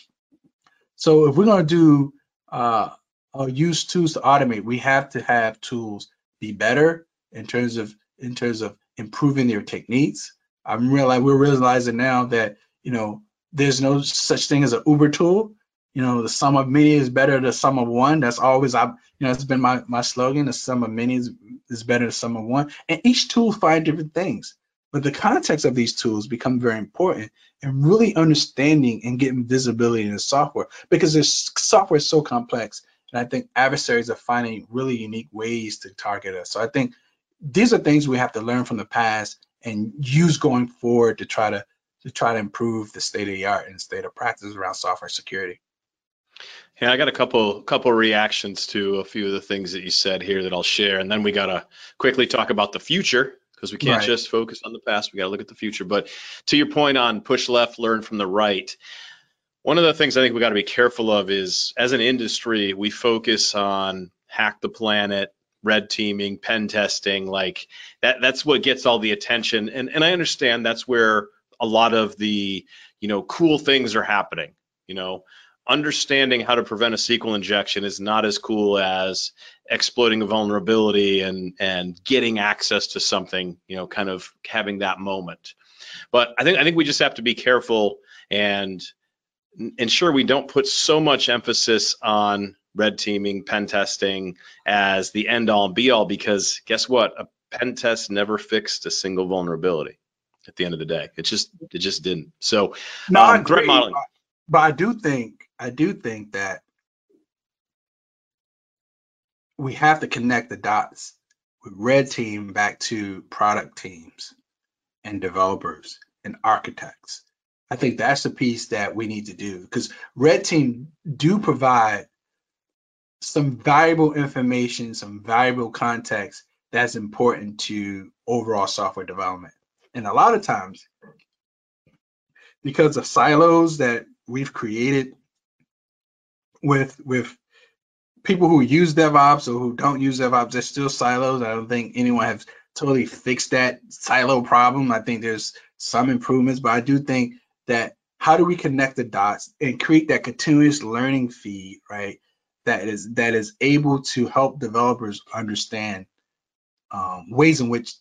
So if we're going to do uh, uh, use tools to automate, we have to have tools be better in terms of in terms of improving their techniques. I'm realizing we're realizing now that you know there's no such thing as an Uber tool. You know, the sum of many is better than the sum of one. That's always I, you know, it's been my my slogan. The sum of many is, is better than the sum of one. And each tool find different things. But the context of these tools become very important and really understanding and getting visibility in the software because this software is so complex. And I think adversaries are finding really unique ways to target us. So I think these are things we have to learn from the past and use going forward to try to to try to improve the state of the art and state of practice around software security. Yeah, I got a couple couple reactions to a few of the things that you said here that I'll share, and then we gotta quickly talk about the future because we can't right. just focus on the past. We got to look at the future. But to your point on push left, learn from the right, one of the things I think we got to be careful of is as an industry, we focus on hack the planet, red teaming, pen testing, like that that's what gets all the attention. And and I understand that's where a lot of the, you know, cool things are happening, you know, understanding how to prevent a SQL injection is not as cool as exploiting a vulnerability and and getting access to something, you know, kind of having that moment. But I think I think we just have to be careful and ensure we don't put so much emphasis on red teaming, pen testing as the end all and be all because guess what? A pen test never fixed a single vulnerability at the end of the day. It just it just didn't. So no, um, threat modeling. But I do think I do think that we have to connect the dots with red team back to product teams and developers and architects. I think that's the piece that we need to do because red team do provide some valuable information, some valuable context that's important to overall software development. And a lot of times, because of silos that we've created with with people who use DevOps or who don't use DevOps, there's still silos. I don't think anyone has totally fixed that silo problem. I think there's some improvements, but I do think that how do we connect the dots and create that continuous learning feed, right? That is that is able to help developers understand um, ways in which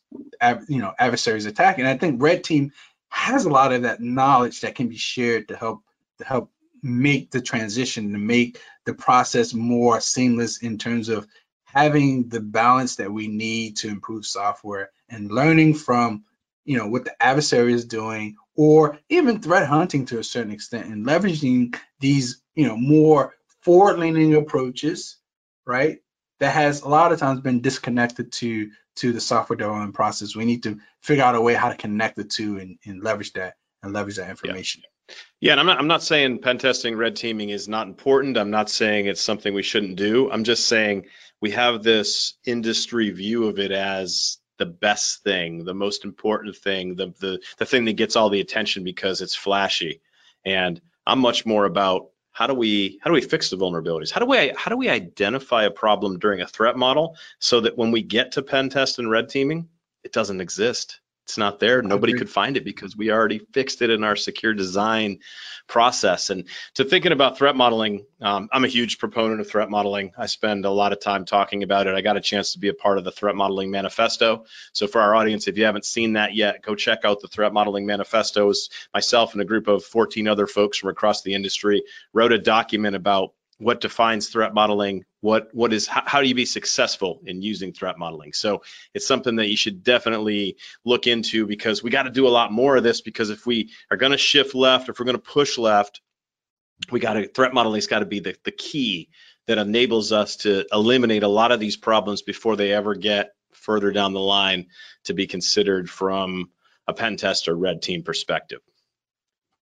you know adversaries attack. And I think Red Team has a lot of that knowledge that can be shared to help to help make the transition to make the process more seamless in terms of having the balance that we need to improve software and learning from you know what the adversary is doing or even threat hunting to a certain extent and leveraging these you know more forward leaning approaches right? That has a lot of times been disconnected to to the software development process. We need to figure out a way how to connect the two and, and leverage that and leverage that information. yeah. Yeah, and I'm not I'm not saying pen testing, red teaming is not important. I'm not saying it's something we shouldn't do. I'm just saying we have this industry view of it as the best thing, the most important thing, the the the thing that gets all the attention because it's flashy. And I'm much more about how do we how do we fix the vulnerabilities? How do we how do we identify a problem during a threat model so that when we get to pen test and red teaming, it doesn't exist. It's not there. Nobody could find it because we already fixed it in our secure design process. And to thinking about threat modeling, um, I'm a huge proponent of threat modeling. I spend a lot of time talking about it. I got a chance to be a part of the threat modeling manifesto. So for our audience, if you haven't seen that yet, go check out the threat modeling manifesto. manifestos. Myself and a group of 14 other folks from across the industry wrote a document about what defines threat modeling what what is how, how, do you be successful in using threat modeling so it's something that you should definitely look into because we got to do a lot more of this because if we are going to shift left if we're going to push left we got to threat modeling's got to be the, the key that enables us to eliminate a lot of these problems before they ever get further down the line to be considered from a pen test or red team perspective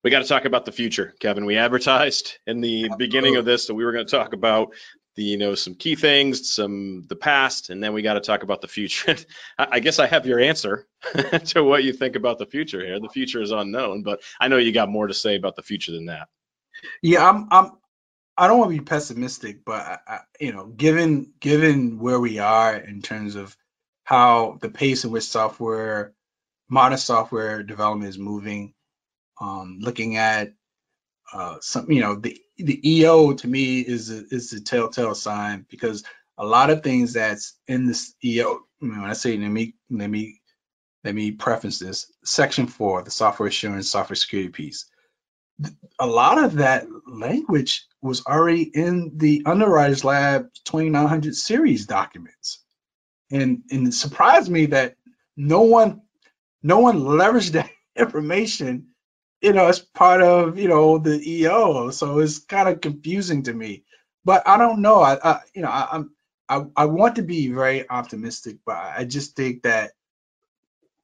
we got to talk about the future, Kevin. We advertised in the beginning of this that we were going to talk about the, you know, some key things, some the past, and then we got to talk about the future. [laughs] I guess I have your answer [laughs] to what you think about the future here. The future is unknown, but I know you got more to say about the future than that. Yeah, I'm. I'm. I don't want to be pessimistic, but I, I, you know, given given where we are in terms of how the pace in which software, modern software development is moving, um, looking at uh, some, you know, the the EO to me is a, is a telltale sign because a lot of things that's in this EO. when I say let me let me let me preface this. Section four, the software assurance, software security piece. A lot of that language was already in the Underwriters Lab 2900 series documents, and and it surprised me that no one no one leveraged that [laughs] information you know, it's part of, you know, the EO. So it's kind of confusing to me. But I don't know. I, I you know, I, I'm I, I want to be very optimistic, but I just think that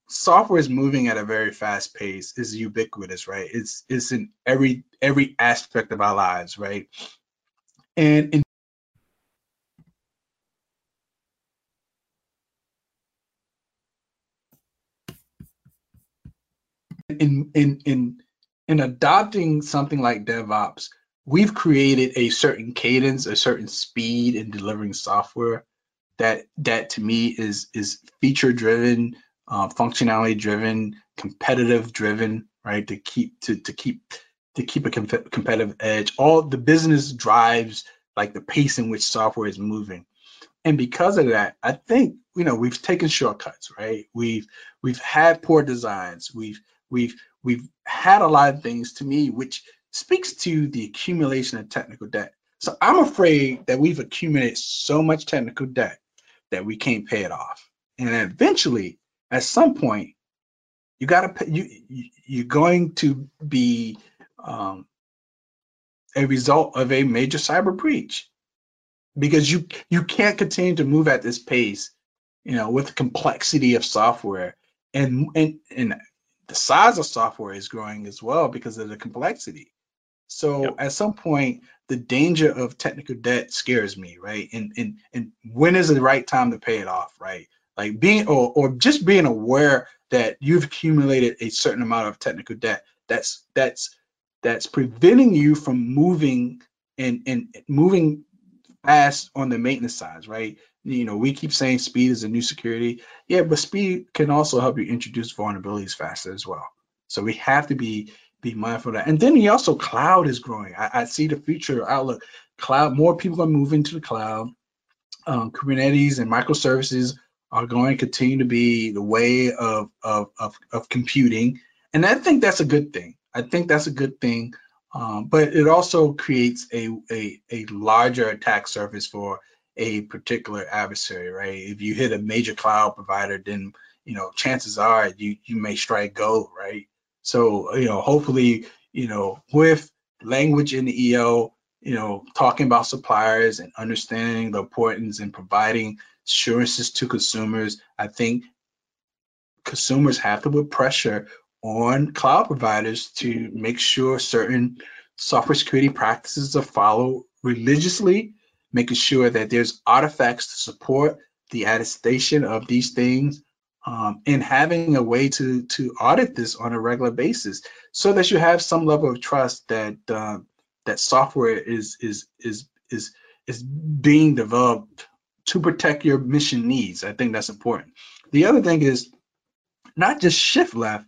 software is moving at a very fast pace, is ubiquitous, right? It's it's in every every aspect of our lives, right? And in in in in in adopting something like DevOps, we've created a certain cadence, a certain speed in delivering software that that to me is is feature driven, uh, functionality driven, competitive driven, right? To keep to to keep to keep a com- competitive edge. All the business drives like the pace in which software is moving. And because of that, I think you know we've taken shortcuts, right? We've we've had poor designs. We've we've we've had a lot of things to me which speaks to the accumulation of technical debt. So I'm afraid that we've accumulated so much technical debt that we can't pay it off. And eventually, at some point, you got to you you're going to be um, a result of a major cyber breach because you you can't continue to move at this pace, you know, with the complexity of software and and and the size of software is growing as well because of the complexity. So yep. at some point, the danger of technical debt scares me, right? And and and when is the right time to pay it off, right? Like being or or just being aware that you've accumulated a certain amount of technical debt that's that's that's preventing you from moving and and moving fast on the maintenance side, right? You know, we keep saying speed is a new security. Yeah, but speed can also help you introduce vulnerabilities faster as well. So we have to be be mindful of that. And then he also cloud is growing. I, I see the future outlook. Cloud, more people are moving to the cloud. Um, Kubernetes and microservices are going to continue to be the way of, of, of, of computing. And I think that's a good thing. I think that's a good thing. Um, but it also creates a, a, a larger attack surface for a particular adversary, right? If you hit a major cloud provider, then you know chances are you you may strike gold, right? So you know hopefully you know with language in the EO, you know talking about suppliers and understanding the importance and providing assurances to consumers, I think consumers have to put pressure on cloud providers to make sure certain software security practices are followed religiously making sure that there's artifacts to support the attestation of these things um, and having a way to to audit this on a regular basis so that you have some level of trust that uh, that software is is is is is being developed to protect your mission needs. I think that's important. The other thing is not just shift left,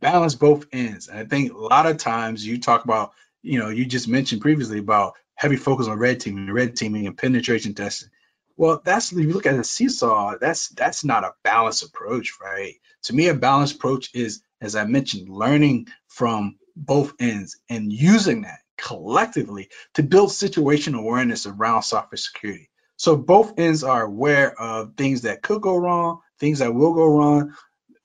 balance both ends. And I think a lot of times you talk about, you know, you just mentioned previously about heavy focus on red teaming, red teaming, and penetration testing. Well, that's if you look at a seesaw, that's that's not a balanced approach, right? To me, a balanced approach is, as I mentioned, learning from both ends and using that collectively to build situational awareness around software security. So both ends are aware of things that could go wrong, things that will go wrong.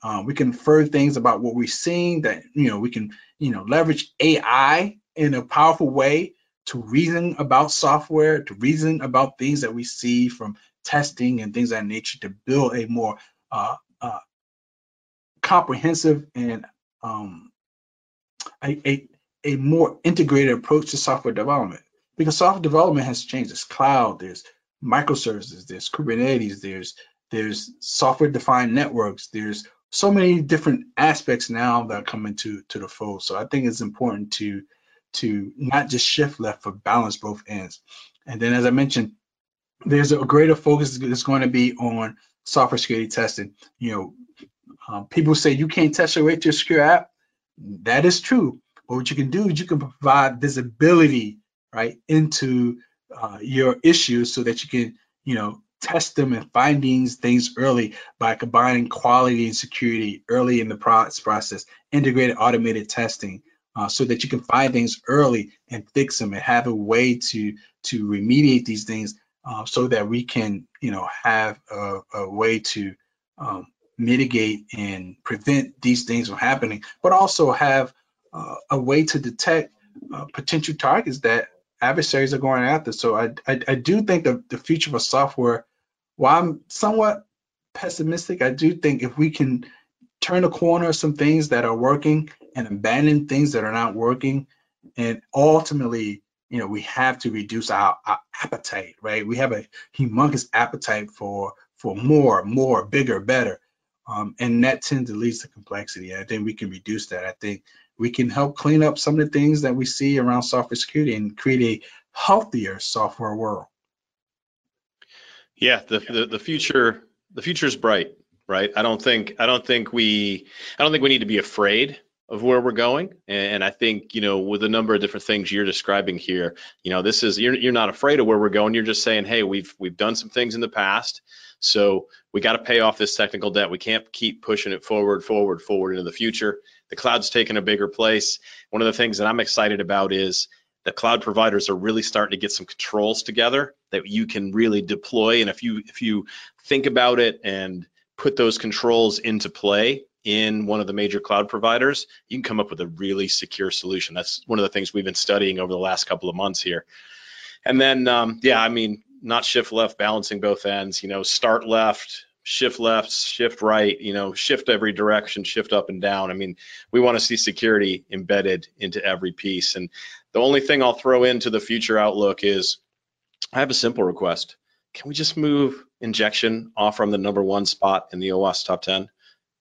Um, we can infer things about what we're seeing that you know we can you know leverage AI in a powerful way to reason about software, to reason about things that we see from testing and things of that nature to build a more uh, uh, comprehensive and um, a, a, a more integrated approach to software development. Because software development has changed. There's cloud, there's microservices, there's Kubernetes, there's there's software defined networks, there's so many different aspects now that come into to to the fold. So I think it's important to to not just shift left, but balance both ends. And then, as I mentioned, there's a greater focus that's going to be on software security testing. You know, um, people say you can't test your way to a secure app. That is true. But what you can do is you can provide visibility, right, into uh, your issues so that you can, you know, test them and find these things early by combining quality and security early in the process, integrated automated testing, uh, so that you can find things early and fix them and have a way to to remediate these things uh, so that we can you know have a, a way to um, mitigate and prevent these things from happening but also have uh, a way to detect uh, potential targets that adversaries are going after. So I, I, I do think the, the future for software while i'm somewhat pessimistic i do think if we can turn a corner of some things that are working and abandon things that are not working. And ultimately, you know, we have to reduce our, our appetite, right? We have a humongous appetite for for more, more, bigger, better. Um, and that tends to lead to complexity. I think we can reduce that. I think we can help clean up some of the things that we see around software security and create a healthier software world. Yeah, the, the, the future the future is bright, right? I don't think I don't think we I don't think we need to be afraid of where we're going. And I think, you know, with a number of different things you're describing here, you know, this is you're you're not afraid of where we're going. You're just saying, hey, we've we've done some things in the past. So we got to pay off this technical debt. We can't keep pushing it forward, forward, forward into the future. The cloud's taking a bigger place. One of the things that I'm excited about is the cloud providers are really starting to get some controls together that you can really deploy. And if you if you think about it and put those controls into play, in one of the major cloud providers, you can come up with a really secure solution. That's one of the things we've been studying over the last couple of months here. And then, um, yeah, I mean, not shift left, balancing both ends, you know, start left, shift left, shift right, you know, shift every direction, shift up and down. I mean, we want to see security embedded into every piece. And the only thing I'll throw into the future outlook is I have a simple request. Can we just move injection off from the number one spot in the OWASP top 10?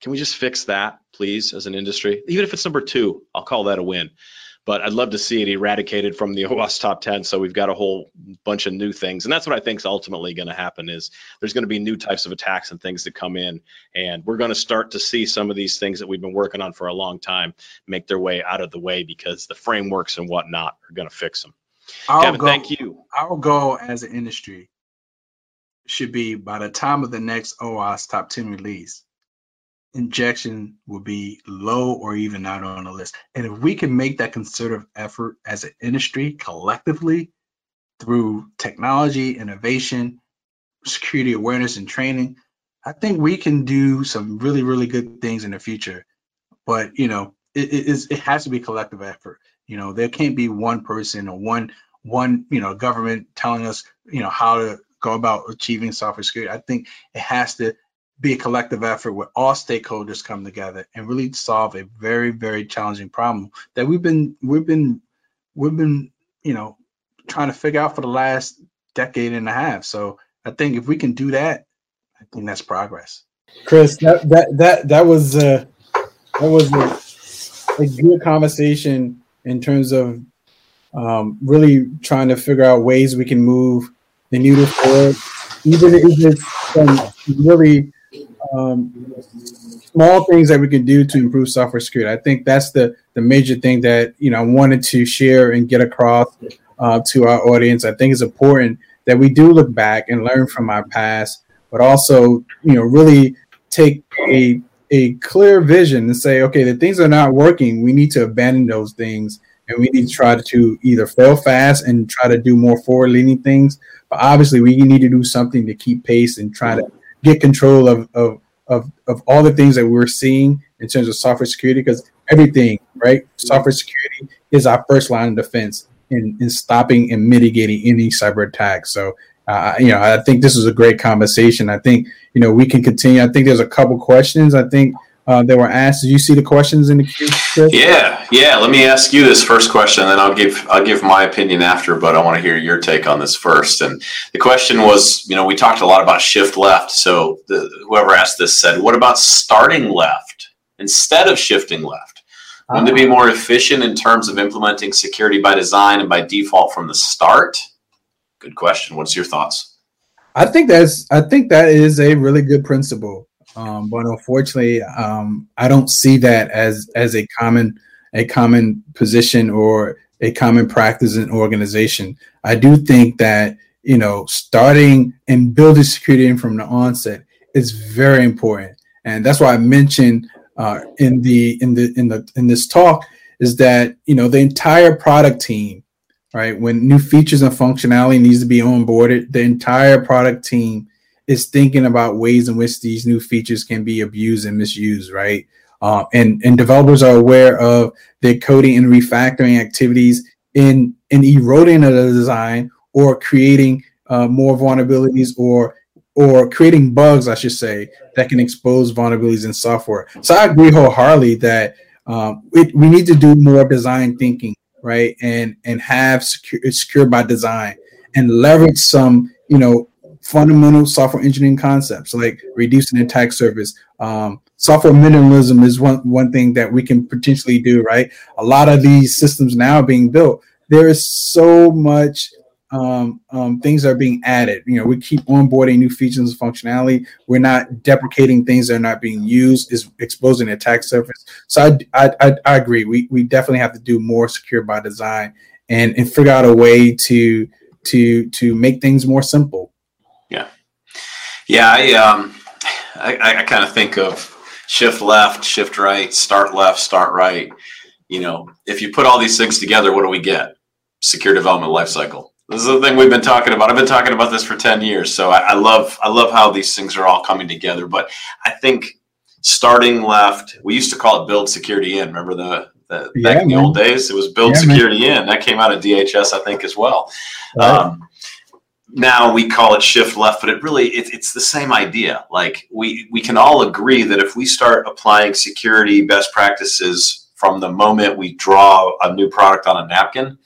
Can we just fix that, please, as an industry? Even if it's number two, I'll call that a win. but I'd love to see it eradicated from the [laughs] OWASP top 10. So we've got a whole bunch of new things. And that's what I think is ultimately going to happen is there's going to be new types of attacks and things that come in. And we're going to start to see some of these things that we've been working on for a long time make their way out of the way because the frameworks and whatnot are going to fix them. Kevin, thank you. Our goal as an industry should be by the time of the next OWASP top 10 release, injection will be low or even not on the list. And if we can make that concerted effort as an industry collectively through technology, innovation, security awareness, and training, I think we can do some really, really good things in the future. But you know, it, it, has to be collective effort. You know, there can't be one person or one one you know government telling us you know how to go about achieving software security. I think it has to be a collective effort where all stakeholders come together and really solve a very very challenging problem that we've been we've been we've been you know trying to figure out for the last decade and a half. So i think if we can do that i think that's progress. Chris that that that, that was uh that was a, a good conversation in terms of um, really trying to figure out ways we can move the needle forward even if it's some really um, small things that we can do to improve software security. I think that's the the major thing that you know I wanted to share and get across uh, to our audience. I think it's important that we do look back and learn from our past, but also you know really take a a clear vision and say, okay, the things are not working. We need to abandon those things and we need to try to either fail fast and try to do more forward leaning things. But obviously, we need to do something to keep pace and try to get control of, of of of all the things that we're seeing in terms of software security because everything right? Software security is our first line of defense in, in stopping and mitigating any cyber attacks. So uh, you know i think this is a great conversation. I think you know we can continue. I think there's a couple questions. I think uh, that were asked. Did you see the questions in the queue? Chris? Yeah, yeah. Let me ask you this first question, and then I'll give I'll give my opinion after. But I want to hear your take on this first. And the question was, you know, we talked a lot about shift left. So the, whoever asked this said, "What about starting left instead of shifting left? Wouldn't it be more efficient in terms of implementing security by design and by default from the start?" Good question. What's your thoughts? I think that's I think that is a really good principle. Um, but unfortunately, um, I don't see that as as a common a common position or a common practice in organization. I do think that you know starting and building security in from the onset is very important, and that's why I mentioned uh, in the in the in the in this talk is that you know the entire product team, right? When new features and functionality needs to be onboarded, the entire product team is thinking about ways in which these new features can be abused and misused, right? Uh, and and developers are aware of the coding and refactoring activities in in eroding the design or creating uh, more vulnerabilities or or creating bugs, I should say, that can expose vulnerabilities in software. So I agree wholeheartedly that um, it, we need to do more design thinking, right? And and have secure, secure by design and leverage some, you know, fundamental software engineering concepts like reducing attack surface. Um, software minimalism is one, one thing that we can potentially do, right? A lot of these systems now being built, there is so much um, um, things are being added. You know, we keep onboarding new features and functionality. We're not deprecating things that are not being used, is exposing the attack surface. So I, I, I, agree. We, we definitely have to do more secure by design and, and figure out a way to to to make things more simple yeah, Yeah. I um, I, I kind of think of shift left, shift right, start left, start right. You know, if you put all these things together, what do we get? Secure development lifecycle. This is the thing we've been talking about. I've been talking about this for ten years, so I, I love I love how these things are all coming together. But I think starting left, we used to call it build security in. Remember the the, yeah, back in the old days, it was build yeah, security man. in. That came out of DHS, I think, as well. Right. Um, now we call it shift left, but it really it, it's the same idea. Like we we can all agree that if we start applying security best practices from the moment we draw a new product on a napkin,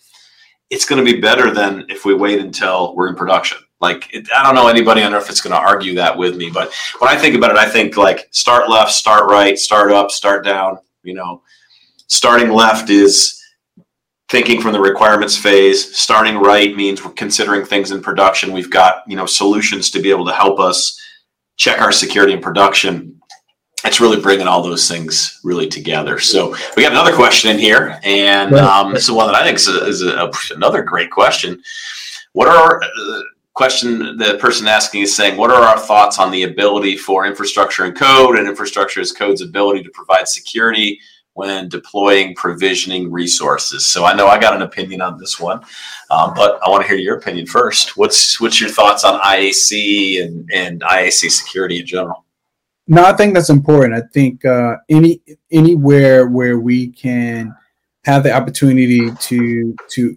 it's going to be better than if we wait until we're in production. Like it, I don't know anybody on earth that's going to argue that with me, but when I think about it, I think like start left, start right, start up, start down. You know, starting left is thinking from the requirements phase. Starting right means we're considering things in production. We've got you know solutions to be able to help us check our security in production. It's really bringing all those things really together. So we got another question in here, and um, this is one that I think is, a, is a, another great question. What are uh, question the person asking is saying, what are our thoughts on the ability for infrastructure and code and infrastructure as code's ability to provide security when deploying provisioning resources. So I know I got an opinion on this one, um, but I want to hear your opinion first. What's what's your thoughts on IAC and, and IAC security in general? No, I think that's important. I think uh, any anywhere where we can have the opportunity to to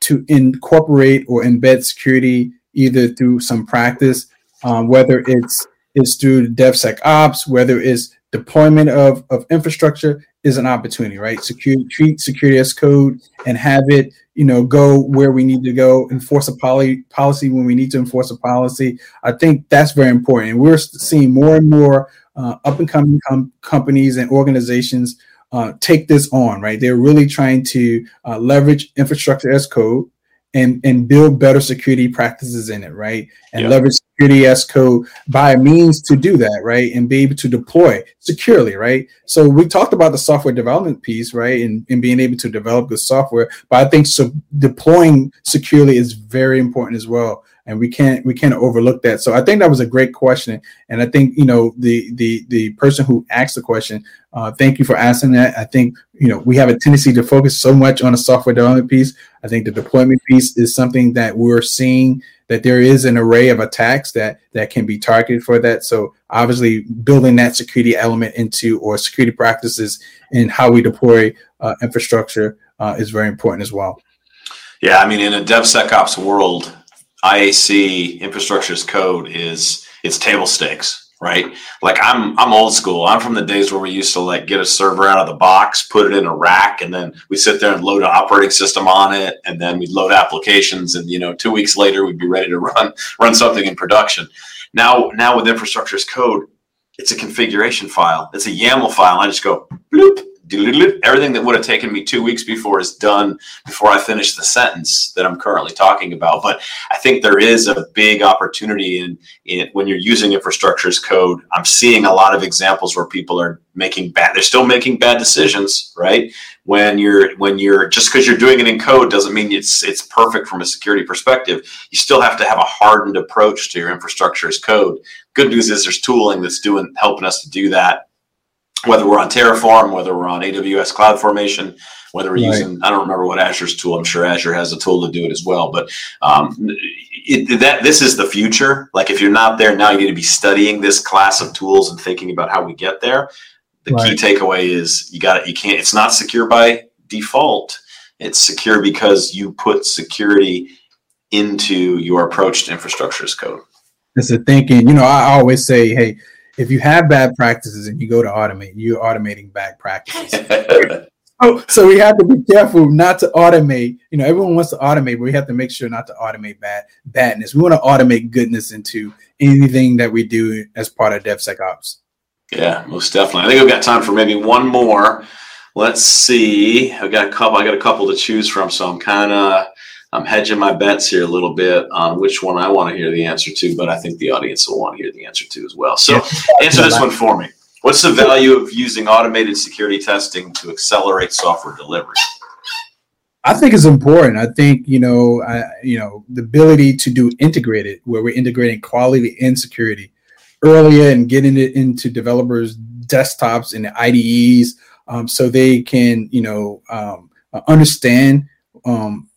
to incorporate or embed security either through some practice, um, whether it's it's through DevSecOps, whether it's deployment of, of infrastructure is an opportunity, right? Security, treat security as code and have it, you know, go where we need to go, enforce a poly, policy when we need to enforce a policy. I think that's very important. And we're seeing more and more uh, up and coming com- companies and organizations uh, take this on, right? They're really trying to uh, leverage infrastructure as code and and build better security practices in it, right? And leverage security as code by means to do that, right? And be able to deploy securely, right? So we talked about the software development piece, right? And, and being able to develop good software, but I think so deploying securely is very important as well. And we can't we can't overlook that. So I think that was a great question, and I think you know the the the person who asked the question uh, thank you for asking that. I think you know we have a tendency to focus so much on the software development piece. I think the deployment piece is something that we're seeing that there is an array of attacks that that can be targeted for that. So obviously, building that security element into or security practices in how we deploy uh, infrastructure uh, is very important as well. Yeah, I mean, in a DevSecOps world, IAC infrastructure as code is it's table stakes right? Like I'm I'm old school. I'm from the days where we used to like get a server out of the box, put it in a rack, and then we sit there and load an operating system on it, and then we'd load applications, and you know, two weeks later we'd be ready to [laughs] run run something in production. Now now with infrastructure as code, it's a configuration file. It's a YAML file. I just go bloop everything that would have taken me two weeks before is done before I finish the sentence that I'm currently talking about. But I think there is a big opportunity in, in when you're using infrastructure as code. I'm seeing a lot of examples where people are making bad. They're still making bad decisions, right? When you're when you're just because you're doing it in code doesn't mean it's it's perfect from a security perspective. You still have to have a hardened approach to your infrastructure as code. Good news is there's tooling that's doing helping us to do that whether we're on Terraform, whether we're on AWS Cloud Formation, whether we're right. using, I don't remember what Azure's tool. I'm sure Azure has a tool to do it as well. But um, it, that this is the future. Like if you're not there now, you need to be studying this class of tools and thinking about how we get there. The right. key takeaway is you got it. You can't. It's not secure by default. It's secure because you put security into your approach to infrastructure as code. It's a thinking. You know, I always say, hey if you have bad practices and you go to automate, you're automating bad practices. [laughs] oh, so we have to be careful not to automate. You know, everyone wants to automate, but we have to make sure not to automate bad badness. We want to automate goodness into anything that we do as part of DevSecOps. Yeah, most definitely. I think we've got time for maybe one more. Let's see. I've got a couple. I got a couple to choose from, so I'm kind of I'm hedging my bets here a little bit on which one I want to hear the answer to, but I think the audience will want to hear the answer to as well. So answer this one for me. What's the value of using automated security testing to accelerate software delivery? I think it's important. I think you know, I, you know, the ability to do integrated, where we're integrating quality and security earlier and getting it into developers' desktops and IDEs, um, so they can, you know, um, understand um,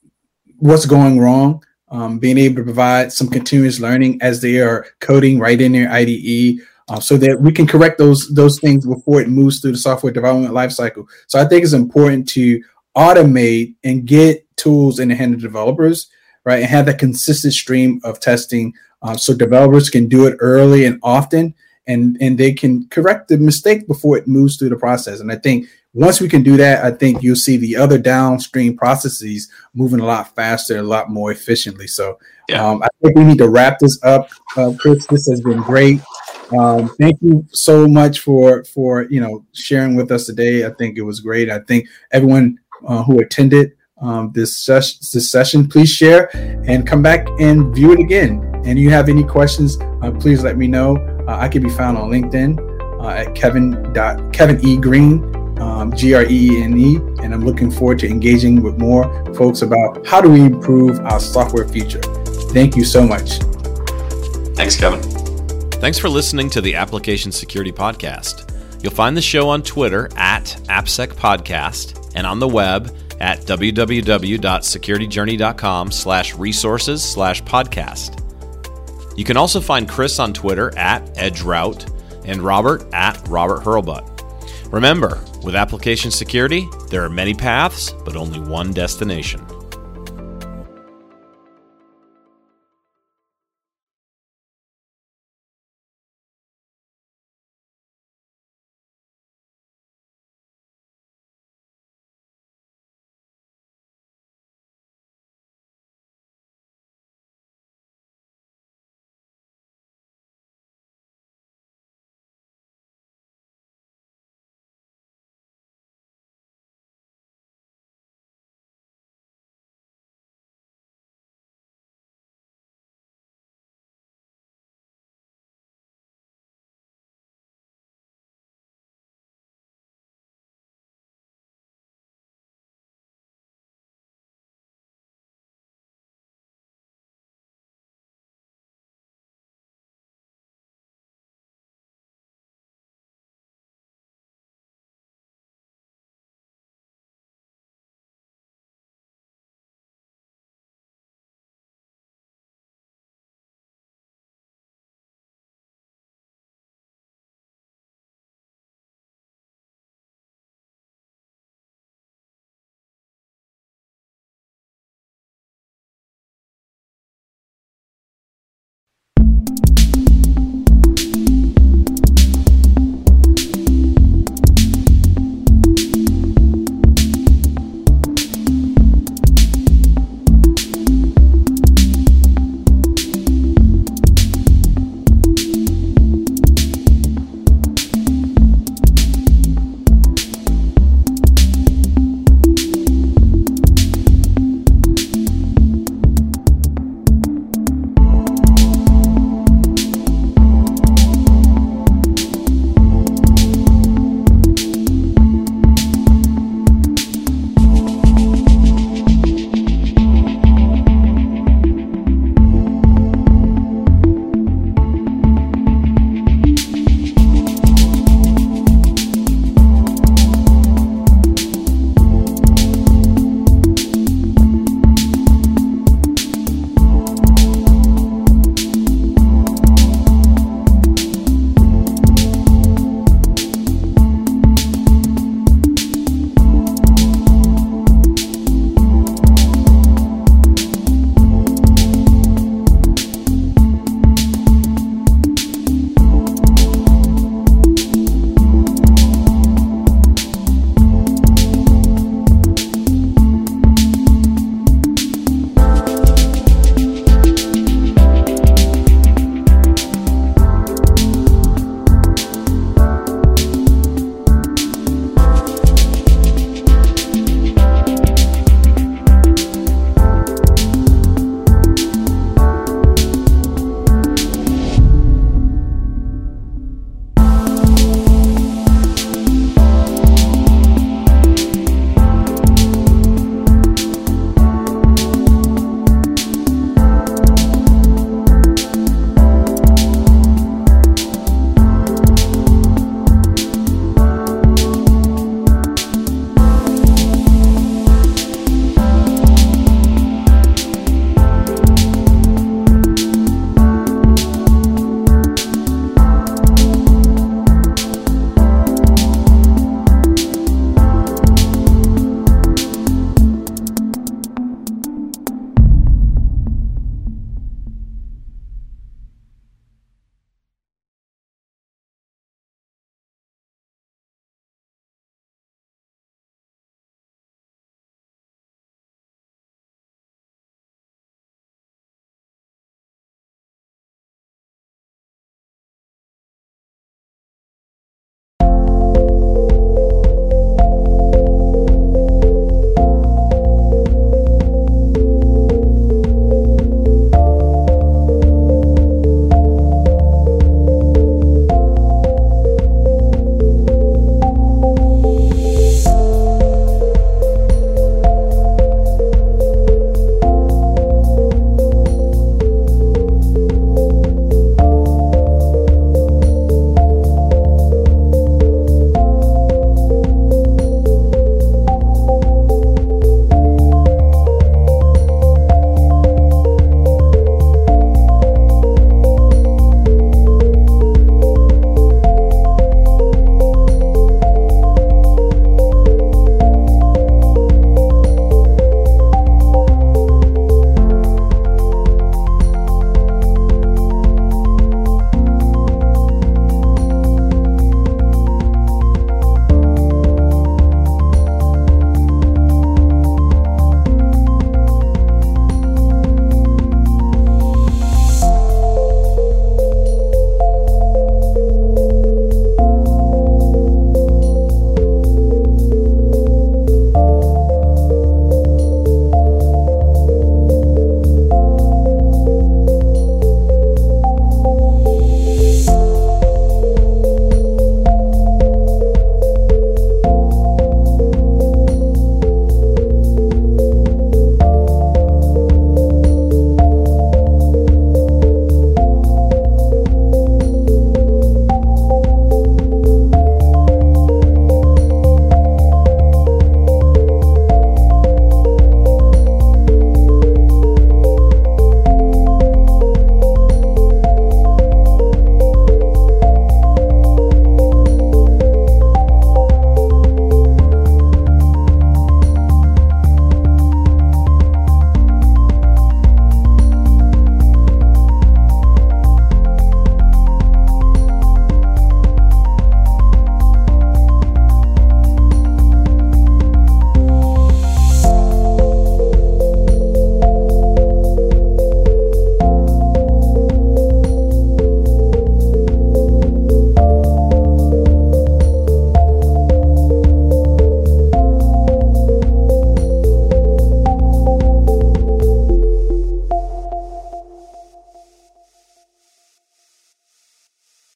what's going wrong, um, being able to provide some continuous learning as they are coding right in their IDE, uh, so that we can correct those those things before it moves through the software development lifecycle. So I think it's important to automate and get tools in the hand of developers, right, and have that consistent stream of testing, uh, so developers can do it early and often, and and they can correct the mistake before it moves through the process. And I think once we can do that, I think you'll see the other downstream processes moving a lot faster, a lot more efficiently. So yeah. um, I think we need to wrap this up, uh, Chris. This has been great. Um, thank you so much for for you know sharing with us today. I think it was great. I think everyone uh, who attended um, this, ses- this session, please share and come back and view it again. And you have any questions, uh, please let me know. Uh, I can be found on LinkedIn uh, at Kevin dot Kevin E Greene, um, G R E E N E, and I'm looking forward to engaging with more folks about how do we improve our software future. Thank you so much. Thanks, Kevin. Thanks for listening to the Application Security Podcast. You'll find the show on Twitter at AppSec Podcast and on the web at www.securityjourney.com slash resources slash podcast. You can also find Chris on Twitter at EdgeRoute and Robert at Robert Hurlbut. Remember, with application security, there are many paths, but only one destination.